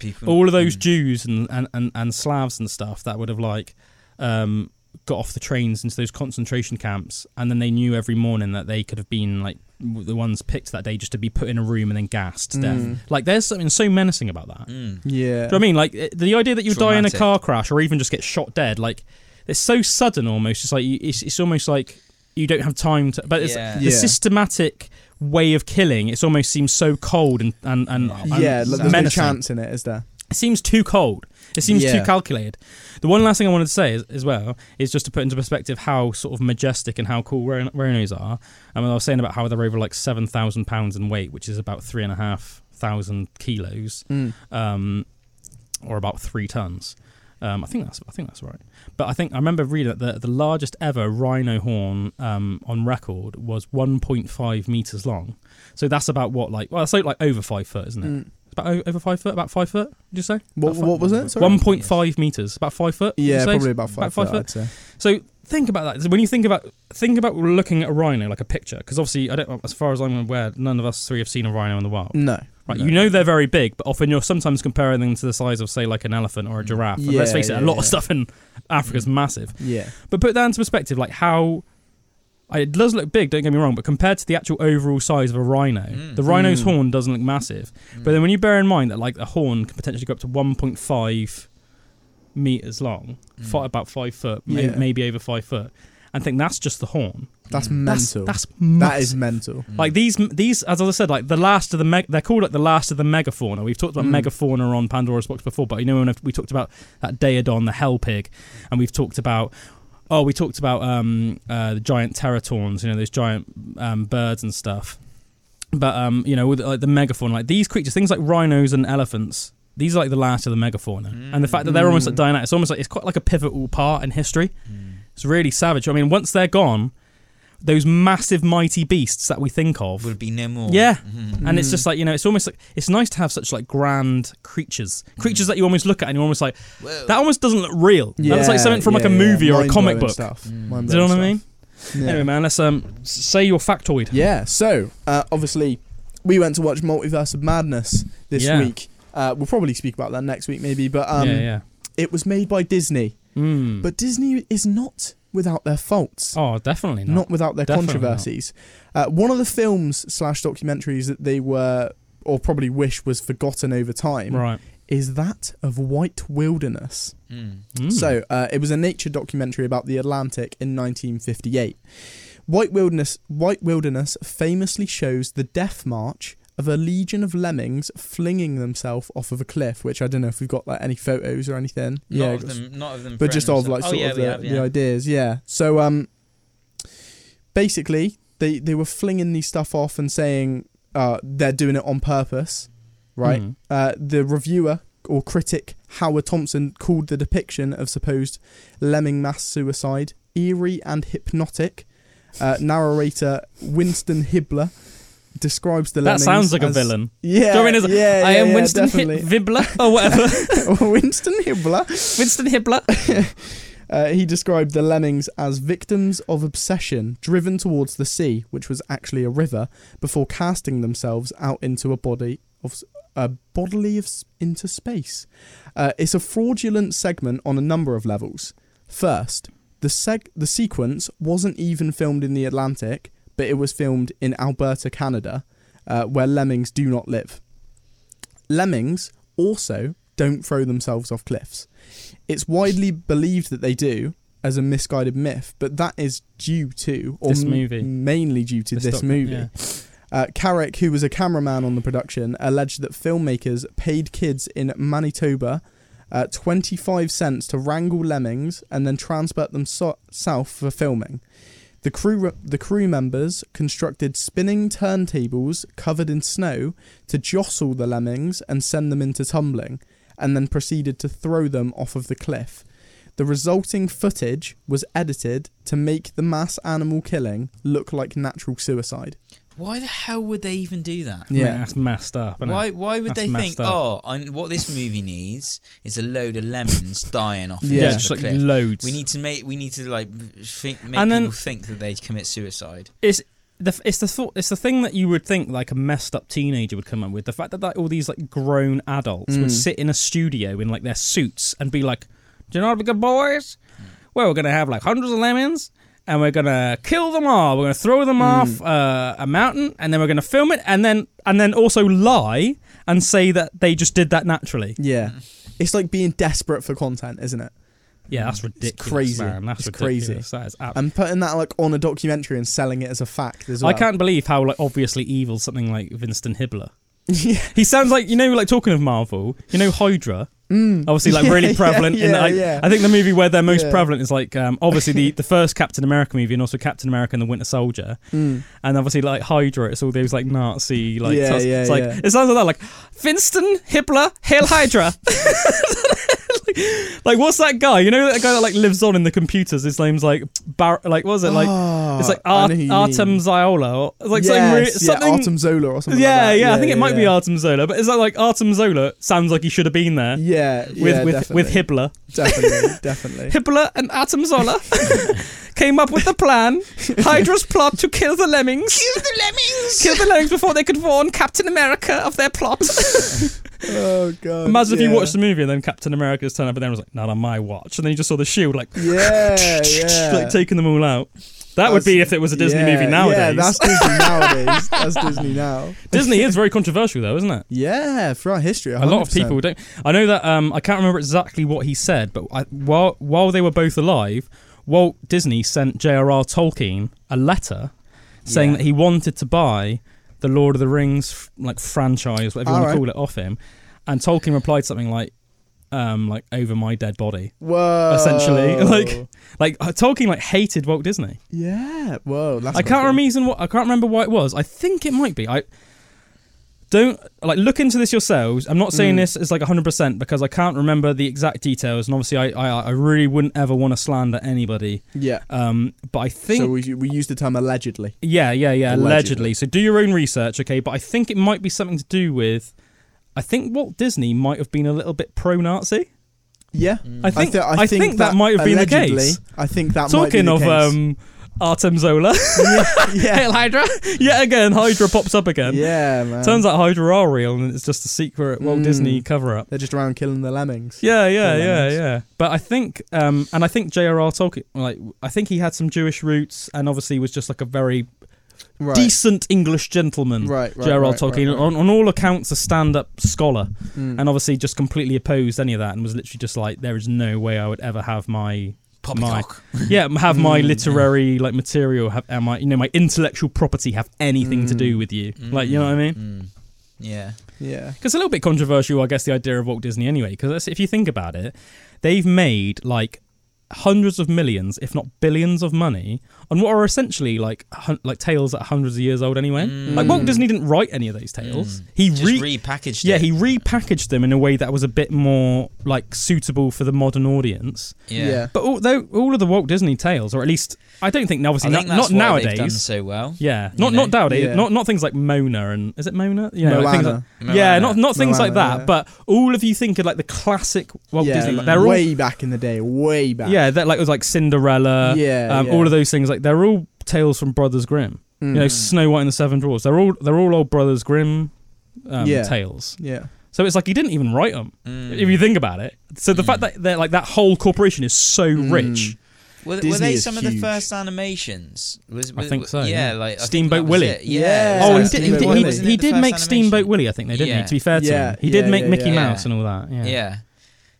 People, all of those Mm. Jews and, and, and, and Slavs and stuff that would have like um, got off the trains into those concentration camps, and then they knew every morning that they could have been like the ones picked that day just to be put in a room and then gassed to death. Mm. Like there's something so menacing about that. Mm. Yeah, Do you know what I mean? Like the idea that you die in a car crash or even just get shot dead, like it's so sudden almost. It's like you, it's, it's almost like you don't have time to. But it's Yeah. the Yeah. systematic way of killing. It almost seems so cold and and and, Yeah. and yeah, like, there's no chance in it, is there? It seems too cold. It seems Yeah. too calculated. The one last thing I wanted to say is, as well is just to put into perspective how sort of majestic and how cool rhin- rhinos are. I mean, I was saying about how they're over like seven thousand pounds in weight, which is about three and a half thousand kilos Mm. um, or about three tons. Um, I think that's I think that's right. But I think I remember reading that the the largest ever rhino horn um, on record was 1.5 meters long. So that's about what like well, it's like, like over five foot, isn't it? Mm. About over five foot, about five foot. Did you say? What, About what was it? Sorry? 1.5 meters, about five foot. Yeah, probably about five, About five foot, foot. So think about that. So when you think about think about looking at a rhino like a picture, because obviously I don't, as far as I'm aware, none of us three have seen a rhino in the wild. No, Right, no. you know they're very big, but often you're sometimes comparing them to the size of, say, like an elephant or a giraffe. And let's Yeah, face it, yeah, a lot of stuff in Africa's massive. Yeah, But put that into perspective, like how it does look big. Don't get me wrong, but compared to the actual overall size of a rhino, Mm. the rhino's Mm. horn doesn't look massive. But then when you bear in mind that like a horn can potentially go up to 1.5 meters long, Mm. fi- about five foot, may- Yeah. maybe over five foot, and think that's just the horn. that's Mm. That's mental. that's that massive. mental. Mm. Like these, these, as I said, like the last of the meg- they're called like the last of the megafauna. We've talked about Mm. megafauna on Pandora's box before, but you know when we talked about that Daeodon, the hell pig, and we've talked about. Oh, we talked about um, uh, the giant teratorns, you know, those giant um, birds and stuff. But um, you know, with like the megafauna, like these creatures, things like rhinos and elephants, these are like the last of the megafauna. And the fact that they're almost like Mm. dying out, it's almost like it's quite like a pivotal part in history. Mm. It's really savage. I mean, once they're gone, those massive, mighty beasts that we think of, would be no more. Yeah. Mhm. and it's Mm. just like you know, it's almost like it's nice to have such like grand creatures, creatures that you almost look at and you're almost like Whoa. that almost doesn't look real. that looks like something from like a yeah, yeah. movie or a comic book. Stuff. Mm. Do you know what I mean? Yeah. Anyway, man, let's um s- say your factoid. Yeah, so uh, obviously we went to watch Multiverse of Madness this Yeah. week. Uh, we'll probably speak about that next week, maybe. But um, yeah, yeah. it was made by Disney, Mm. but Disney is not without their faults, oh, definitely not. not without their Definitely controversies. Uh, one of the films slash documentaries that they were, or probably wish was forgotten over time, right. is that of White Wilderness. Mm. Mm. So uh, it was a nature documentary about the Atlantic in 1958. White Wilderness, White Wilderness famously shows the death march of a legion of lemmings flinging themselves off of a cliff. Which I don't know if we've got like any photos or anything. Not yeah, of them, not of them. but just of like themselves- sort oh, yeah, of the, have, the ideas. Yeah. So um, basically they they were flinging these stuff off and saying uh they're doing it on purpose, right? Mm. Uh, the reviewer or critic Howard Thompson called the depiction of supposed lemming mass suicide eerie and hypnotic. Uh, narrator Winston Hibbler describes the That sounds like a villain. Yeah, Do you know I mean? Like, yeah, I yeah, am yeah, Winston. Vibler or whatever. Winston Hibbler. Winston Hibbler. Uh, he described the lemmings as victims of obsession driven towards the sea, which was actually a river, before casting themselves out into a body of a bodily of into space. Uh, it's a fraudulent segment on a number of levels. First, the seg- the sequence wasn't even filmed in the Atlantic, but it was filmed in Alberta, Canada, uh, where lemmings do not live. Lemmings also don't throw themselves off cliffs. It's widely believed that they do as a misguided myth, but that is due to, or This m- movie. mainly due to This this, doc- movie. yeah. Uh, Carrick, who was a cameraman on the production, alleged that filmmakers paid kids in Manitoba uh, 25 cents to wrangle lemmings and then transport them so- south for filming. The crew, the crew members constructed spinning turntables covered in snow to jostle the lemmings and send them into tumbling, and then proceeded to throw them off of the cliff. The resulting footage was edited to make the mass animal killing look like natural suicide. Why the hell would they even do that? Yeah, Yeah. that's messed up. isn't it? Why? Why would That's they think? up. Oh, I, what this movie needs is a load of lemons dying off. Yeah, the just like a cliff. loads. We need to make. We need to like think, make And then- people think that they commit suicide. it's the it's the thought it's the thing that you would think like a messed up teenager would come up with the fact that like all these like grown adults would Mm. sit in a studio in like their suits and be like do you know what we got boys well we're gonna have like hundreds of lemons and we're gonna kill them all we're gonna throw them off uh, a mountain and then we're gonna film it and then and then also lie and say that they just did that naturally Yeah. It's like being desperate for content, isn't it? yeah that's ridiculous crazy. man that's It's crazy. that is ab- And putting that like on a documentary and selling it as a fact as well. I can't believe how like obviously evil something like Winston Hibbler yeah. He sounds like you know, like talking of Marvel. You know, Hydra. Mm. Obviously, like Yeah, really yeah, prevalent in. yeah, Like, yeah. I think the movie where they're most Yeah. prevalent is like um, obviously the the first Captain America movie and also Captain America and the Winter Soldier. Mm. And obviously, like Hydra, it's all those like Nazi like. Yeah, yeah, it's like yeah. it sounds like that, like Winston Hibbler, Hail Hydra. like, like, what's that guy? You know that guy that like lives on in the computers. His name's like Bar. Like, what was it like? Ah, it's like Ar- know who you Artem. Zola. Or, like yes, something, yeah, Artem Zola or something. yeah, like that. yeah, I think it might be. Artem Zola, but is that like Artem Zola sounds like he should have been there Yeah, with yeah, with definitely. with Hibbler. definitely, definitely. Hibbler and Artem Zola came up with the plan, Hydra's plot to kill the lemmings. Kill the lemmings. Kill the lemmings before they could warn Captain America of their plot. oh god. Imagine if you watched the movie and then Captain America's turned up and then was like, "Not on my watch," and then you just saw the shield like, Yeah, yeah. like taking them all out. That would be if it was a Disney yeah, movie nowadays. Yeah, that's Disney nowadays. That's Disney now. Disney is very controversial though, isn't it? Yeah, throughout history, 100%. A lot of people don't. I know that. Um, I can't remember exactly what he said, but I, while while they were both alive, Walt Disney sent J.R.R. Tolkien a letter saying Yeah. that he wanted to buy the Lord of the Rings like franchise, whatever you want Alright. to call it, off him, and Tolkien replied something like, um, like over my dead body. Whoa. Essentially, like- Like uh, Tolkien like hated Walt Disney. yeah, whoa. I can't remember what I can't remember why it was. I think it might be. I don't like look into this yourselves. I'm not saying Mm. this is like 100 percent because I can't remember the exact details, and obviously I I, I really wouldn't ever want to slander anybody. Yeah. Um, but I think so we we use the term allegedly. yeah yeah yeah allegedly. Allegedly. So do your own research, okay? But I think it might be something to do with. I think Walt Disney might have been a little bit pro-Nazi. Yeah. I think thi- I, think, that, might have been the case. I think that might be Talking the of case. um, Artem Zola, yeah, yeah, Hail Hydra, yet again Hydra pops up again. yeah, man. Turns out Hydra are real, and it's just a secret Walt Mm. Disney cover up. they're just around killing the lemmings. Yeah, yeah, The yeah, lemons. yeah. But I think, um, and I think J.R.R. Tolkien, like, I think he had some Jewish roots, and obviously was just like a very Right. decent English gentleman. Right, right, J.R.R. right, Tolkien, right, right. On, on all accounts, a stand-up scholar, Mm. and obviously just completely opposed any of that, and was literally just like, there is no way I would ever have my my yeah have my Mm. literary like material have and my you know my intellectual property have anything to do Mm. with you like you know what I mean Mm. Yeah. yeah. Because a little bit controversial, I guess, the idea of Walt Disney anyway. Because if you think about it, they've made like hundreds of millions, if not billions, of money on what are essentially like hun- like tales that are hundreds of years old anyway. Mm. Like Walt Disney didn't write any of those tales. Mm. He Just re- repackaged yeah it. he repackaged them in a way that was a bit more like suitable for the modern audience. yeah. But all, though all of the Walt Disney tales, or at least I don't think I obviously think not, that's not why they've done nowadays. so well. Yeah, you not not know? nowadays. Yeah. Not not things like Mona and is it Mona? You know, like like, Moana. yeah, not not things like that, yeah. but all of you think of like the classic Walt yeah, Disney. like, They're all way back in the day, way back. yeah, that like it was like Cinderella, Yeah, um, yeah. all of those things. Like they're all tales from Brothers Grimm. Mm. You know, Snow White and the Seven Dwarfs. They're all they're all old Brothers Grimm um, Yeah. tales. yeah. So it's like he didn't even write them. Mm. If you think about it. So the Mm. fact that they're like that whole corporation is so Mm. rich. Were, were they is some of the first animations? Was, I think so, Yeah, yeah. like I Steamboat Willie. Yeah. Yeah. Oh, he did. He did. He, Willie. Wasn't it he did make animation? Steamboat Willie. I think they didn't. Yeah. He? To be fair to Yeah, him, he did yeah, make yeah, Mickey yeah. Mouse and all that. Yeah.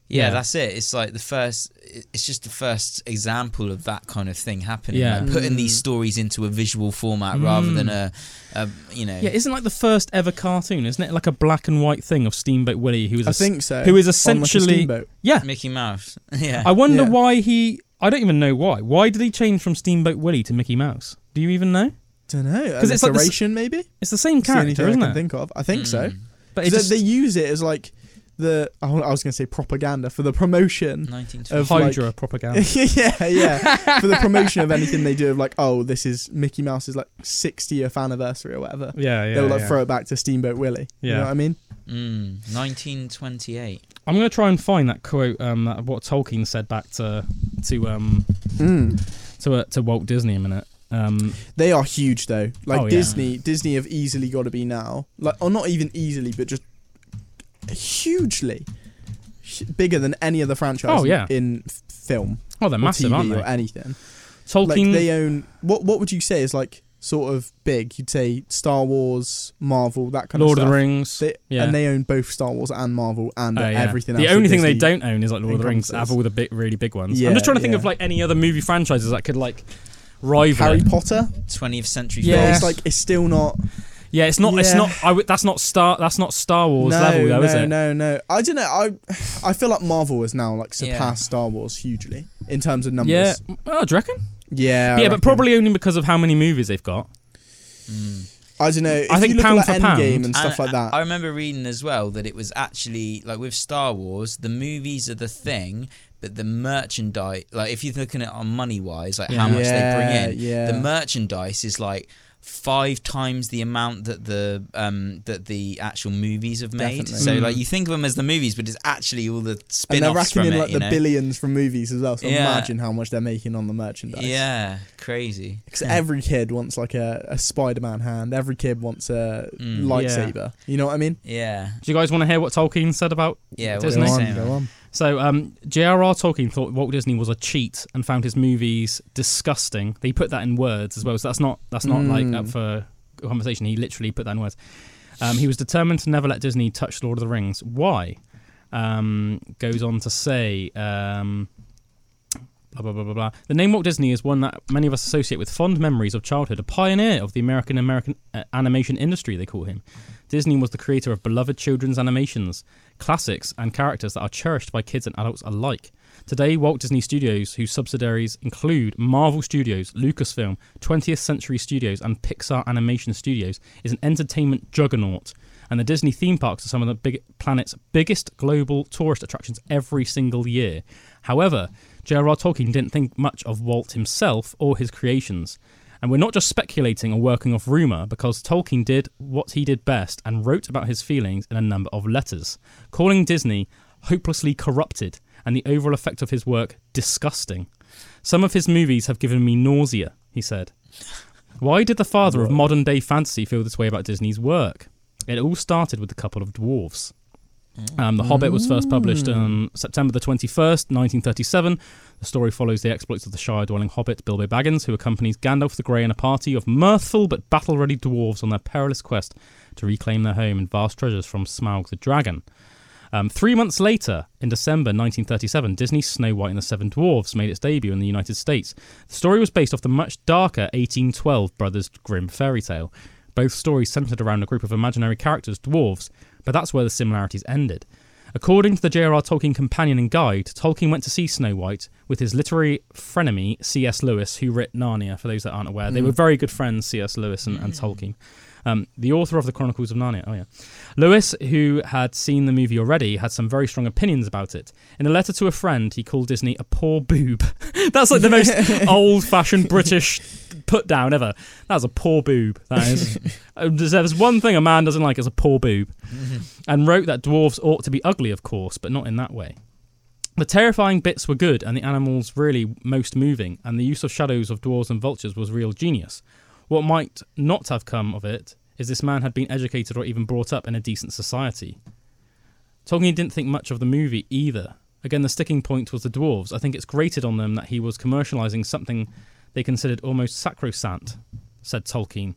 Yeah. yeah. Yeah. that's it. It's like the first. It's just the first example of that kind of thing happening. Yeah. like putting Mm. these stories into a visual format rather than a, a you know. Yeah, isn't like the first ever cartoon, isn't it? Like a black and white thing of Steamboat Willie, who was I a s- think so. who is On, like, a essentially steamboat. yeah. Mickey Mouse. yeah. I wonder Yeah. why he. I don't even know why. Why did he change from Steamboat Willie to Mickey Mouse? Do you even know? Don't know. Because It's like the s- maybe. It's the same It's the character, thing isn't I can it? think of. I think so. Mm. But 'Cause it just, they, they use it as like the I was going to say propaganda for the promotion 1920. of like- Hydra propaganda. yeah, yeah. For the promotion of anything they do of like, oh, this is Mickey Mouse's like 60th anniversary or whatever. yeah, yeah. They'll like yeah. throw it back to Steamboat Willie. You Yeah. know what I mean? Mm, 1928. I'm gonna try and find that quote. Um, that, what Tolkien said back to to um to uh, to Walt Disney a minute. Um, They are huge though. Like Oh, yeah. Disney, Disney have easily got to be now. Like, or not even easily, but just hugely bigger than any other franchise Oh, yeah. in film oh, they're or massive, TV aren't they? or anything. Tolkien. Like they own what? What would you say is like sort of big? You'd say Star Wars, Marvel, that kind Lord of stuff. Lord of the Rings. They, yeah. And they own both Star Wars and Marvel and Oh, yeah. everything The else. only that thing they don't own is like Lord of the Rings. encompasses. Have all the big, really big ones. Yeah, I'm just trying to think yeah. of like any other movie franchises that could like rival Harry it. Potter. 20th century Yeah. Films. it's like it's still not. Yeah, it's not. It's not. I w- that's not Star. That's not Star Wars no, level, though, no, is it? no, no. No. I don't know. I I feel like Marvel has now like surpassed Yeah. Star Wars hugely in terms of numbers. Yeah. Oh, do you reckon? yeah, I yeah, but probably only because of how many movies they've got. Mm. I don't know. If I think you look pound at for like pound- and stuff like that. I remember reading as well that it was actually like with Star Wars, the movies are the thing, but the merchandise, like if you're looking at it on money wise, like how Yeah. much they bring in, yeah. the merchandise is like five times the amount that the um that the actual movies have made. Definitely. So Mm. like you think of them as the movies, but it's actually all the and they're spin-offs racking in it. like you the know? billions from movies as well. So Yeah. imagine how much they're making on the merchandise. Yeah, crazy. Because every kid wants like a, a Spider-Man hand. Every kid wants a Mm. lightsaber. You know what I mean? Yeah, Do you guys want to hear what Tolkien said about? yeah. what Disney? Go on, go on. So, um, J.R.R. Tolkien thought Walt Disney was a cheat and found his movies disgusting. He put that in words as well, so that's not that's not like Mm. up for conversation. He literally put that in words. Um, he was determined to never let Disney touch Lord of the Rings. Why? Um, goes on to say. Um, Blah, blah, blah, blah, blah. The name Walt Disney is one that many of us associate with fond memories of childhood, a pioneer of the American American uh, animation industry, they call him. Disney was the creator of beloved children's animations, classics, and characters that are cherished by kids and adults alike. Today, Walt Disney Studios, whose subsidiaries include Marvel Studios, Lucasfilm, 20th Century Studios, and Pixar Animation Studios, is an entertainment juggernaut. And the Disney theme parks are some of the big, planet's biggest global tourist attractions every single year. However, J.R.R. Tolkien didn't think much of Walt himself or his creations. And we're not just speculating or working off rumour, because Tolkien did what he did best and wrote about his feelings in a number of letters, calling Disney hopelessly corrupted and the overall effect of his work disgusting. Some of his movies have given me nausea, he said. Why did the father of modern day fantasy feel this way about Disney's work? It all started with a couple of dwarves. Um, the Hobbit was first published on September the 21st, 1937. The story follows the exploits of the Shire dwelling hobbit Bilbo Baggins, who accompanies Gandalf the Grey and a party of mirthful but battle ready dwarves on their perilous quest to reclaim their home and vast treasures from Smaug the dragon. Um, three months later, in December 1937, Disney's Snow White and the Seven Dwarfs made its debut in the United States. The story was based off the much darker 1812 Brothers Grimm fairy tale. Both stories centered around a group of imaginary characters, dwarves, but that's where the similarities ended. According to the J.R.R. Tolkien companion and guide, Tolkien went to see Snow White with his literary frenemy C.S. Lewis, who wrote Narnia. For those that aren't aware, they were very good friends, C.S. Lewis and, and Tolkien. Um, the author of the Chronicles of Narnia. Oh yeah, Lewis, who had seen the movie already, had some very strong opinions about it. In a letter to a friend, he called Disney a poor boob. That's like the most old-fashioned British put down ever. That's a poor boob. That is. Uh, There's one thing a man doesn't like is a poor boob, and wrote that dwarves ought to be ugly, of course, but not in that way. The terrifying bits were good, and the animals really most moving, and the use of shadows of dwarves and vultures was real genius. What might not have come of it is this man had been educated or even brought up in a decent society. Tolkien didn't think much of the movie either. Again, the sticking point was the dwarves. I think it's grated on them that he was commercializing something they considered almost sacrosanct, said Tolkien.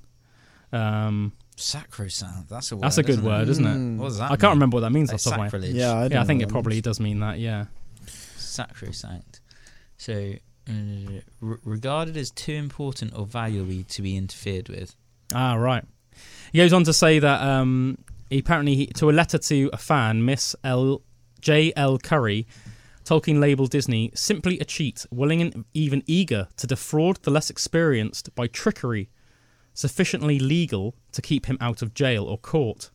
Um, Sacrosanct. That's a word. that's a good isn't word, isn't it? Mm. What does that I can't mean? remember what that means Like off the top of my sacrilege. Yeah, I, don't Yeah, I think know it probably does mean that, yeah. Sacrosanct. So, uh, re- regarded as too important or valuable to be interfered with. Ah, right. He goes on to say that um, he apparently, he, to a letter to a fan, Miss L. J. L. Curry, Tolkien labelled Disney simply a cheat, willing and even eager to defraud the less experienced by trickery sufficiently legal to keep him out of jail or court.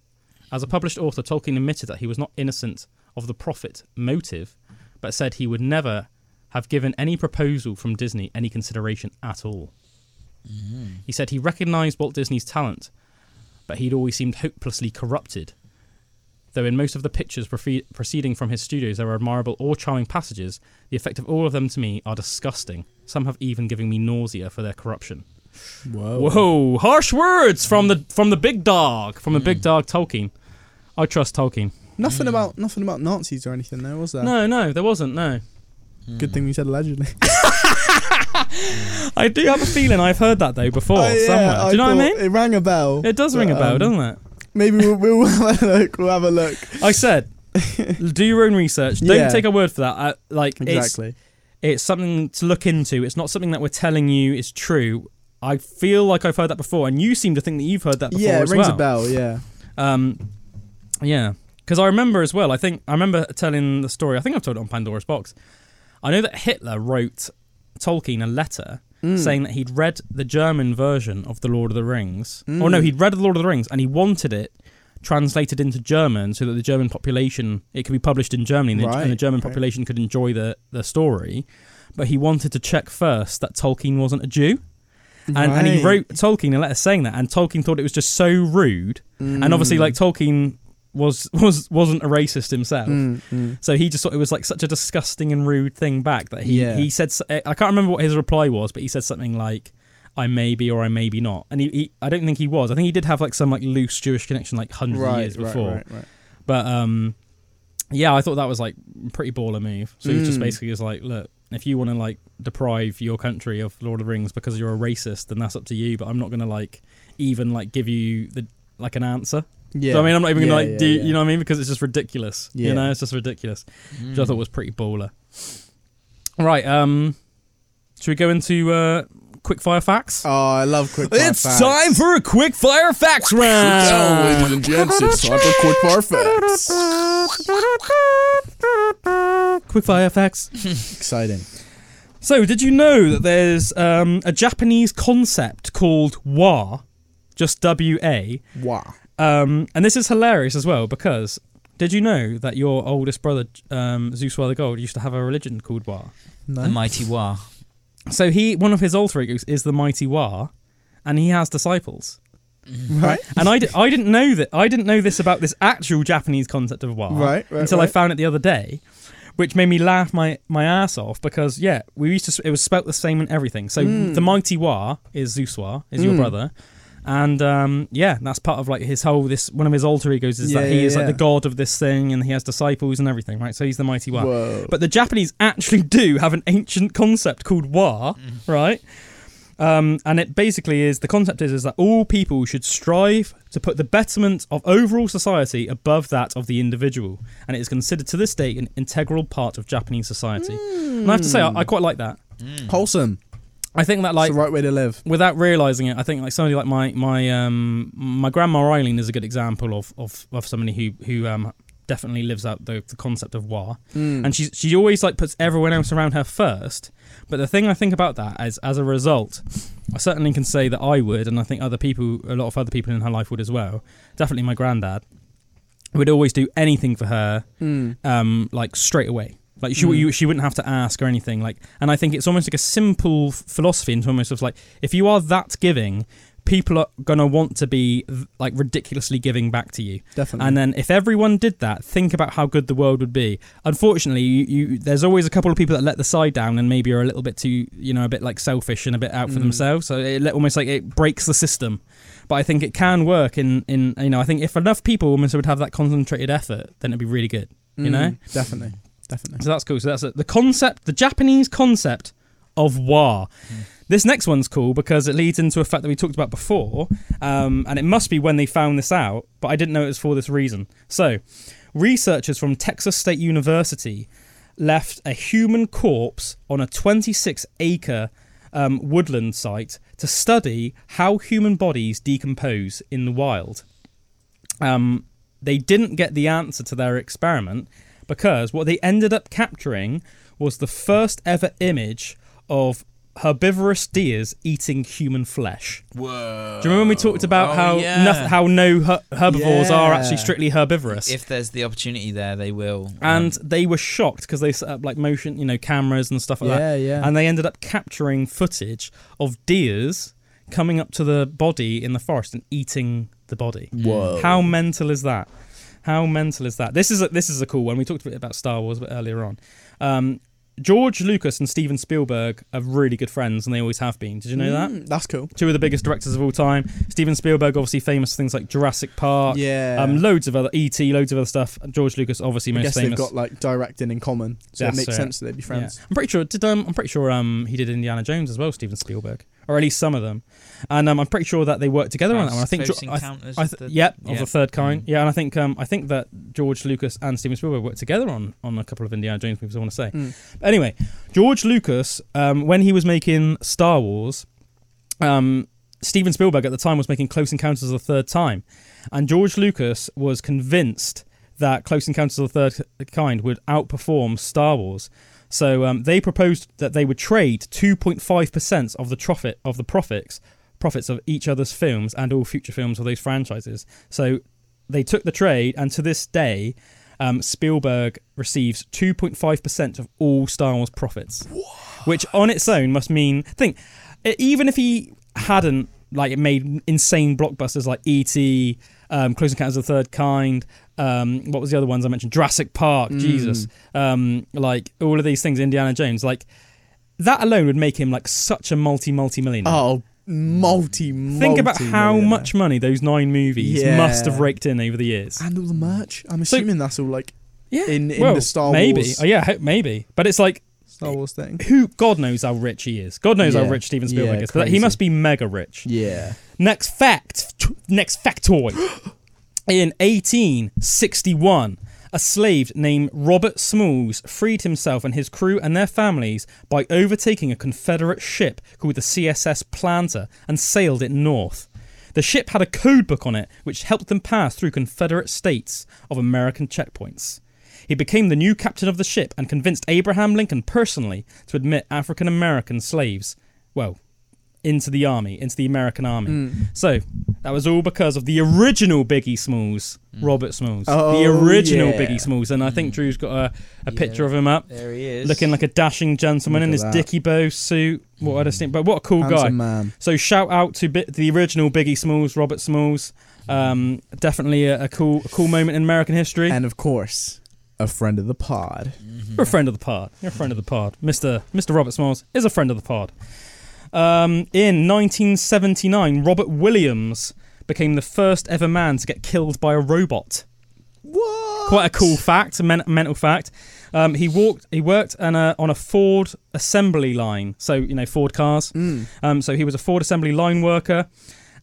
As a published author, Tolkien admitted that he was not innocent of the profit motive, but said he would never have given any proposal from Disney any consideration at all. Mm-hmm. He said he recognized Walt Disney's talent, but he'd always seemed hopelessly corrupted. Though in most of the pictures profe- proceeding from his studios there are admirable or charming passages, the effect of all of them to me are disgusting. Some have even given me nausea for their corruption. Whoa. Whoa, harsh words from the from the big dog, from the big dog Tolkien. I trust Tolkien. Nothing about nothing about Nazis or anything there, was there? No, no, there wasn't. No, Good thing we said allegedly. I do have a feeling I've heard that though before Oh, yeah, somewhere. Do you know what I thought mean? It rang a bell. It does ring a but, bell, um, doesn't it? Maybe we'll, we'll have a look. We'll have a look. I said, do your own research. Don't Yeah. take a word for that. I, like it's Exactly. it's something to look into. It's not something that we're telling you is true. I feel like I've heard that before, and you seem to think that you've heard that before yeah, it as rings well. a bell. Yeah. Um, yeah, because I remember as well. I think I remember telling the story. I think I've told it on Pandora's Box. I know that Hitler wrote Tolkien a letter Mm. saying that he'd read the German version of the Lord of the Rings. Mm. Or no, he'd read the Lord of the Rings and he wanted it translated into German so that the German population it could be published in Germany and, the, and the Right, German right. population could enjoy the the story. But he wanted to check first that Tolkien wasn't a Jew. And, and he wrote Tolkien a letter saying that, and Tolkien thought it was just so rude. And obviously, Mm. like Tolkien was was wasn't a racist himself, Mm, mm. so he just thought it was like such a disgusting and rude thing back that he Yeah. he said. I can't remember what his reply was, but he said something like, "I may be or I may be not." And he, he I don't think he was. I think he did have like some like loose Jewish connection like hundreds of years before. right, right. But um, yeah, I thought that was like pretty baller move. So he was just Mm. basically was like, look, if you want to like deprive your country of Lord of the Rings because you're a racist, then that's up to you. But I'm not gonna like even like give you the like an answer. Yeah. So I mean, I'm not even gonna like yeah, do yeah. you know what I mean because it's just ridiculous. Yeah. You know, it's just ridiculous. Which I Mm. thought was pretty baller. Right, um, should we go into uh, quick fire facts? Oh, I love quick. it's facts. time for a quick fire facts round. ladies and gents, it's time for quick fire facts. quick fire facts. Exciting. So, did you know that there's um, a Japanese concept called wa, just W A, Wow. Um, and this is hilarious as well because did you know that your oldest brother um, Zeus the Gold used to have a religion called wa? The mighty Wa. So he, one of his alter egos is the mighty wa, and he has disciples. Right. And I, I didn't know that I didn't know this about this actual Japanese concept of wa Right, right, until I found it the other day, which made me laugh my, my ass off because yeah, we used to it was spelt the same and everything. So Mm. the mighty wa is Zeuswa is your Mm. brother, and um, yeah, that's part of like his whole this one of his alter egos is Yeah, that he yeah, is like the god of this thing and he has disciples and everything, right? So he's the mighty wa. Whoa. But the Japanese actually do have an ancient concept called wa, right? Um, and it basically is the concept is, is that all people should strive to put the betterment of overall society above that of the individual, and it is considered to this day an integral part of Japanese society. And I have to say, I, I quite like that. wholesome. I think that Like like the right way to live. without realizing it, I think like somebody like my my um my grandma Eileen is a good example of of, of somebody who who um definitely lives out the, the concept of wa Mm. and she she always like puts everyone else around her first. But the thing I think about that is, as a result, I certainly can say that I would, and I think other people, a lot of other people in her life would as well. Definitely my granddad would always do anything for her, Mm. um, like straight away. Like she, Mm. you, she wouldn't have to ask or anything. Like, and I think it's almost like a simple philosophy into almost of like, if you are that giving, people are gonna want to be like ridiculously giving back to you. Definitely. And then if everyone did that, think about how good the world would be. Unfortunately, you, you there's always a couple of people that let the side down and maybe are a little bit too, you know, a bit like selfish and a bit out for Mm. themselves. So it let- almost like it breaks the system. But I think it can work in in you know, I think if enough people almost would have that concentrated effort, then it'd be really good. You know? Mm, Definitely. Definitely. So that's cool. So that's it. the concept, the Japanese concept of wa. This next one's cool because it leads into a fact that we talked about before, um, and it must be when they found this out, but I didn't know it was for this reason. So, researchers from Texas State University left a human corpse on a 26 acre um, woodland site to study how human bodies decompose in the wild. Um, they didn't get the answer to their experiment because what they ended up capturing was the first ever image of herbivorous deers eating human flesh. Whoa. Do you remember when we talked about Oh, how yeah. noth- how no her- herbivores are actually strictly herbivorous? If there's the opportunity there, they will. and Um, they were shocked because they set up like motion, you know, cameras and stuff like that. Yeah, yeah. And they ended up capturing footage of deers coming up to the body in the forest and eating the body. Whoa. How mental is that? How mental is that? This is a, this is a cool one. We talked a bit about Star Wars a bit earlier on. Um, George Lucas and Steven Spielberg are really good friends, and they always have been. Did you know that? Mm, That's cool. Two of the biggest directors of all time. Steven Spielberg, obviously famous for things like Jurassic Park, Yeah. um, loads of other ET, loads of other stuff. George Lucas, obviously I most guess famous. they've got like directing in common, so That's it makes sense that they'd be friends. Yeah. I'm pretty sure. Did um, I'm pretty sure um, he did Indiana Jones as well, Steven Spielberg, or at least some of them, and um, I'm pretty sure that they worked together on that one. I think. Close I, Encounters I th- the- yep, of yeah. the third kind. Mm. Yeah, and I think um, I think that George Lucas and Steven Spielberg worked together on on a couple of Indiana Jones movies. I want to say. Mm. But anyway, George Lucas, um, when he was making Star Wars, um, Steven Spielberg at the time was making Close Encounters of the Third Time, and George Lucas was convinced that Close Encounters of the Third Kind would outperform Star Wars. So um, they proposed that they would trade 2.5% of the profit of the profits profits of each other's films and all future films of those franchises. So they took the trade, and to this day, um, Spielberg receives 2.5% of all Star Wars profits, which on its own must mean think even if he hadn't like made insane blockbusters like E.T., um, Close Encounters of the Third Kind. Um, what was the other ones I mentioned? Jurassic Park, Jesus, um, like all of these things, Indiana Jones, like that alone would make him like such a multi multi millionaire. Oh, multi. Think about how much money those nine movies Yeah. must have raked in over the years. and all the merch. I'm So- assuming that's all like Yeah, in- in well, the Star maybe. Wars- Oh, yeah, maybe. But it's like Star Wars thing. who? God knows how rich he is. God knows how rich Steven Spielberg Yeah, is. But he must be mega rich. Yeah. Next fact. Next factoid. In 1861, a slave named Robert Smalls freed himself and his crew and their families by overtaking a Confederate ship called the CSS Planter and sailed it north. The ship had a code book on it which helped them pass through Confederate states of American checkpoints. He became the new captain of the ship and convinced Abraham Lincoln personally to admit African American slaves, well, into the army, into the American army. Mm. So that was all because of the original Biggie Smalls, Robert Smalls, oh, the original yeah. Biggie Smalls, and I think Drew's got a, a picture of him up, There he is. looking like a dashing gentleman in his that. dicky bow suit. What I just think, but what a cool guy. Man. So shout out to Bi- the original Biggie Smalls, Robert Smalls. Um, definitely a, a cool, a cool moment in American history. And of course, a friend of the pod. You're a friend of the pod. You're a friend of the pod. Mr. Mr. Robert Smalls is a friend of the pod. Um, in 1979, Robert Williams became the first ever man to get killed by a robot. What? Quite a cool fact, a men- mental fact. Um, he walked. He worked on a on a Ford assembly line. So you know Ford cars. Mm. Um, so he was a Ford assembly line worker,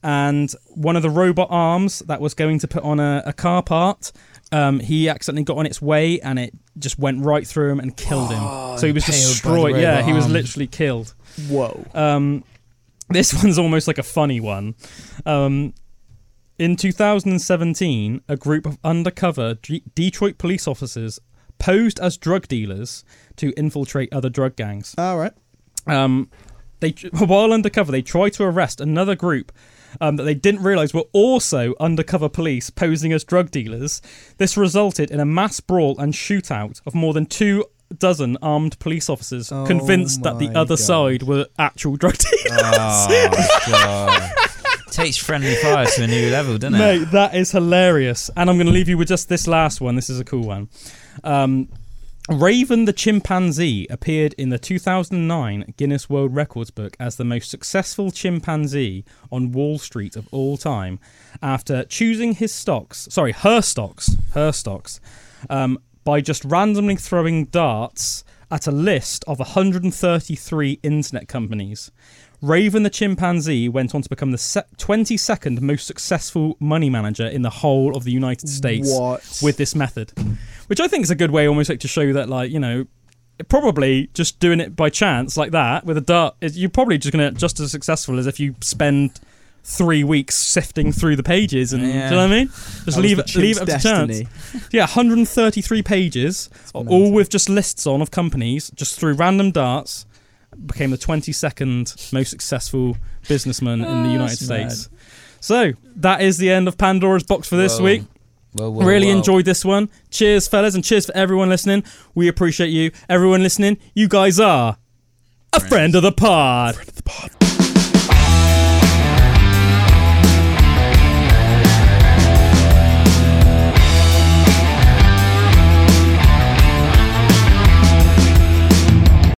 and one of the robot arms that was going to put on a, a car part, um, he accidentally got on its way and it just went right through him and killed him. so he was destroyed. Yeah, he was literally killed. Whoa. Um, this one's almost like a funny one. Um, in 2017, a group of undercover D- Detroit police officers posed as drug dealers to infiltrate other drug gangs. All right. Um, they while undercover, they tried to arrest another group um, that they didn't realize were also undercover police posing as drug dealers. This resulted in a mass brawl and shootout of more than two dozen armed police officers, Oh convinced that the other God. side were actual drug dealers. Oh, God. Takes friendly fire to a new level, doesn't it? Mate, that is hilarious. And I'm going to leave you with just this last one. This is a cool one. Um, Raven the chimpanzee appeared in the 2009 Guinness World Records book as the most successful chimpanzee on Wall Street of all time after choosing his stocks, sorry, her stocks, her stocks, um, by just randomly throwing darts at a list of 133 internet companies. Raven the chimpanzee went on to become the 22nd most successful money manager in the whole of the United States What? with this method, which I think is a good way, almost like to show that, like you know, probably just doing it by chance like that with a dart, is- you're probably just gonna just as successful as if you spend three weeks sifting through the pages and do you know what I mean? Just leave it, leave it up to chance. Yeah, 133 pages, all with just lists on of companies, just through random darts. became the 22nd most successful businessman in the Oh, United that's mad. States. So that is the end of Pandora's box for this Whoa. week. Whoa, whoa, really whoa. enjoyed this one. Cheers, fellas, and cheers for everyone listening. We appreciate you. Everyone listening, you guys are a friend of. The pod.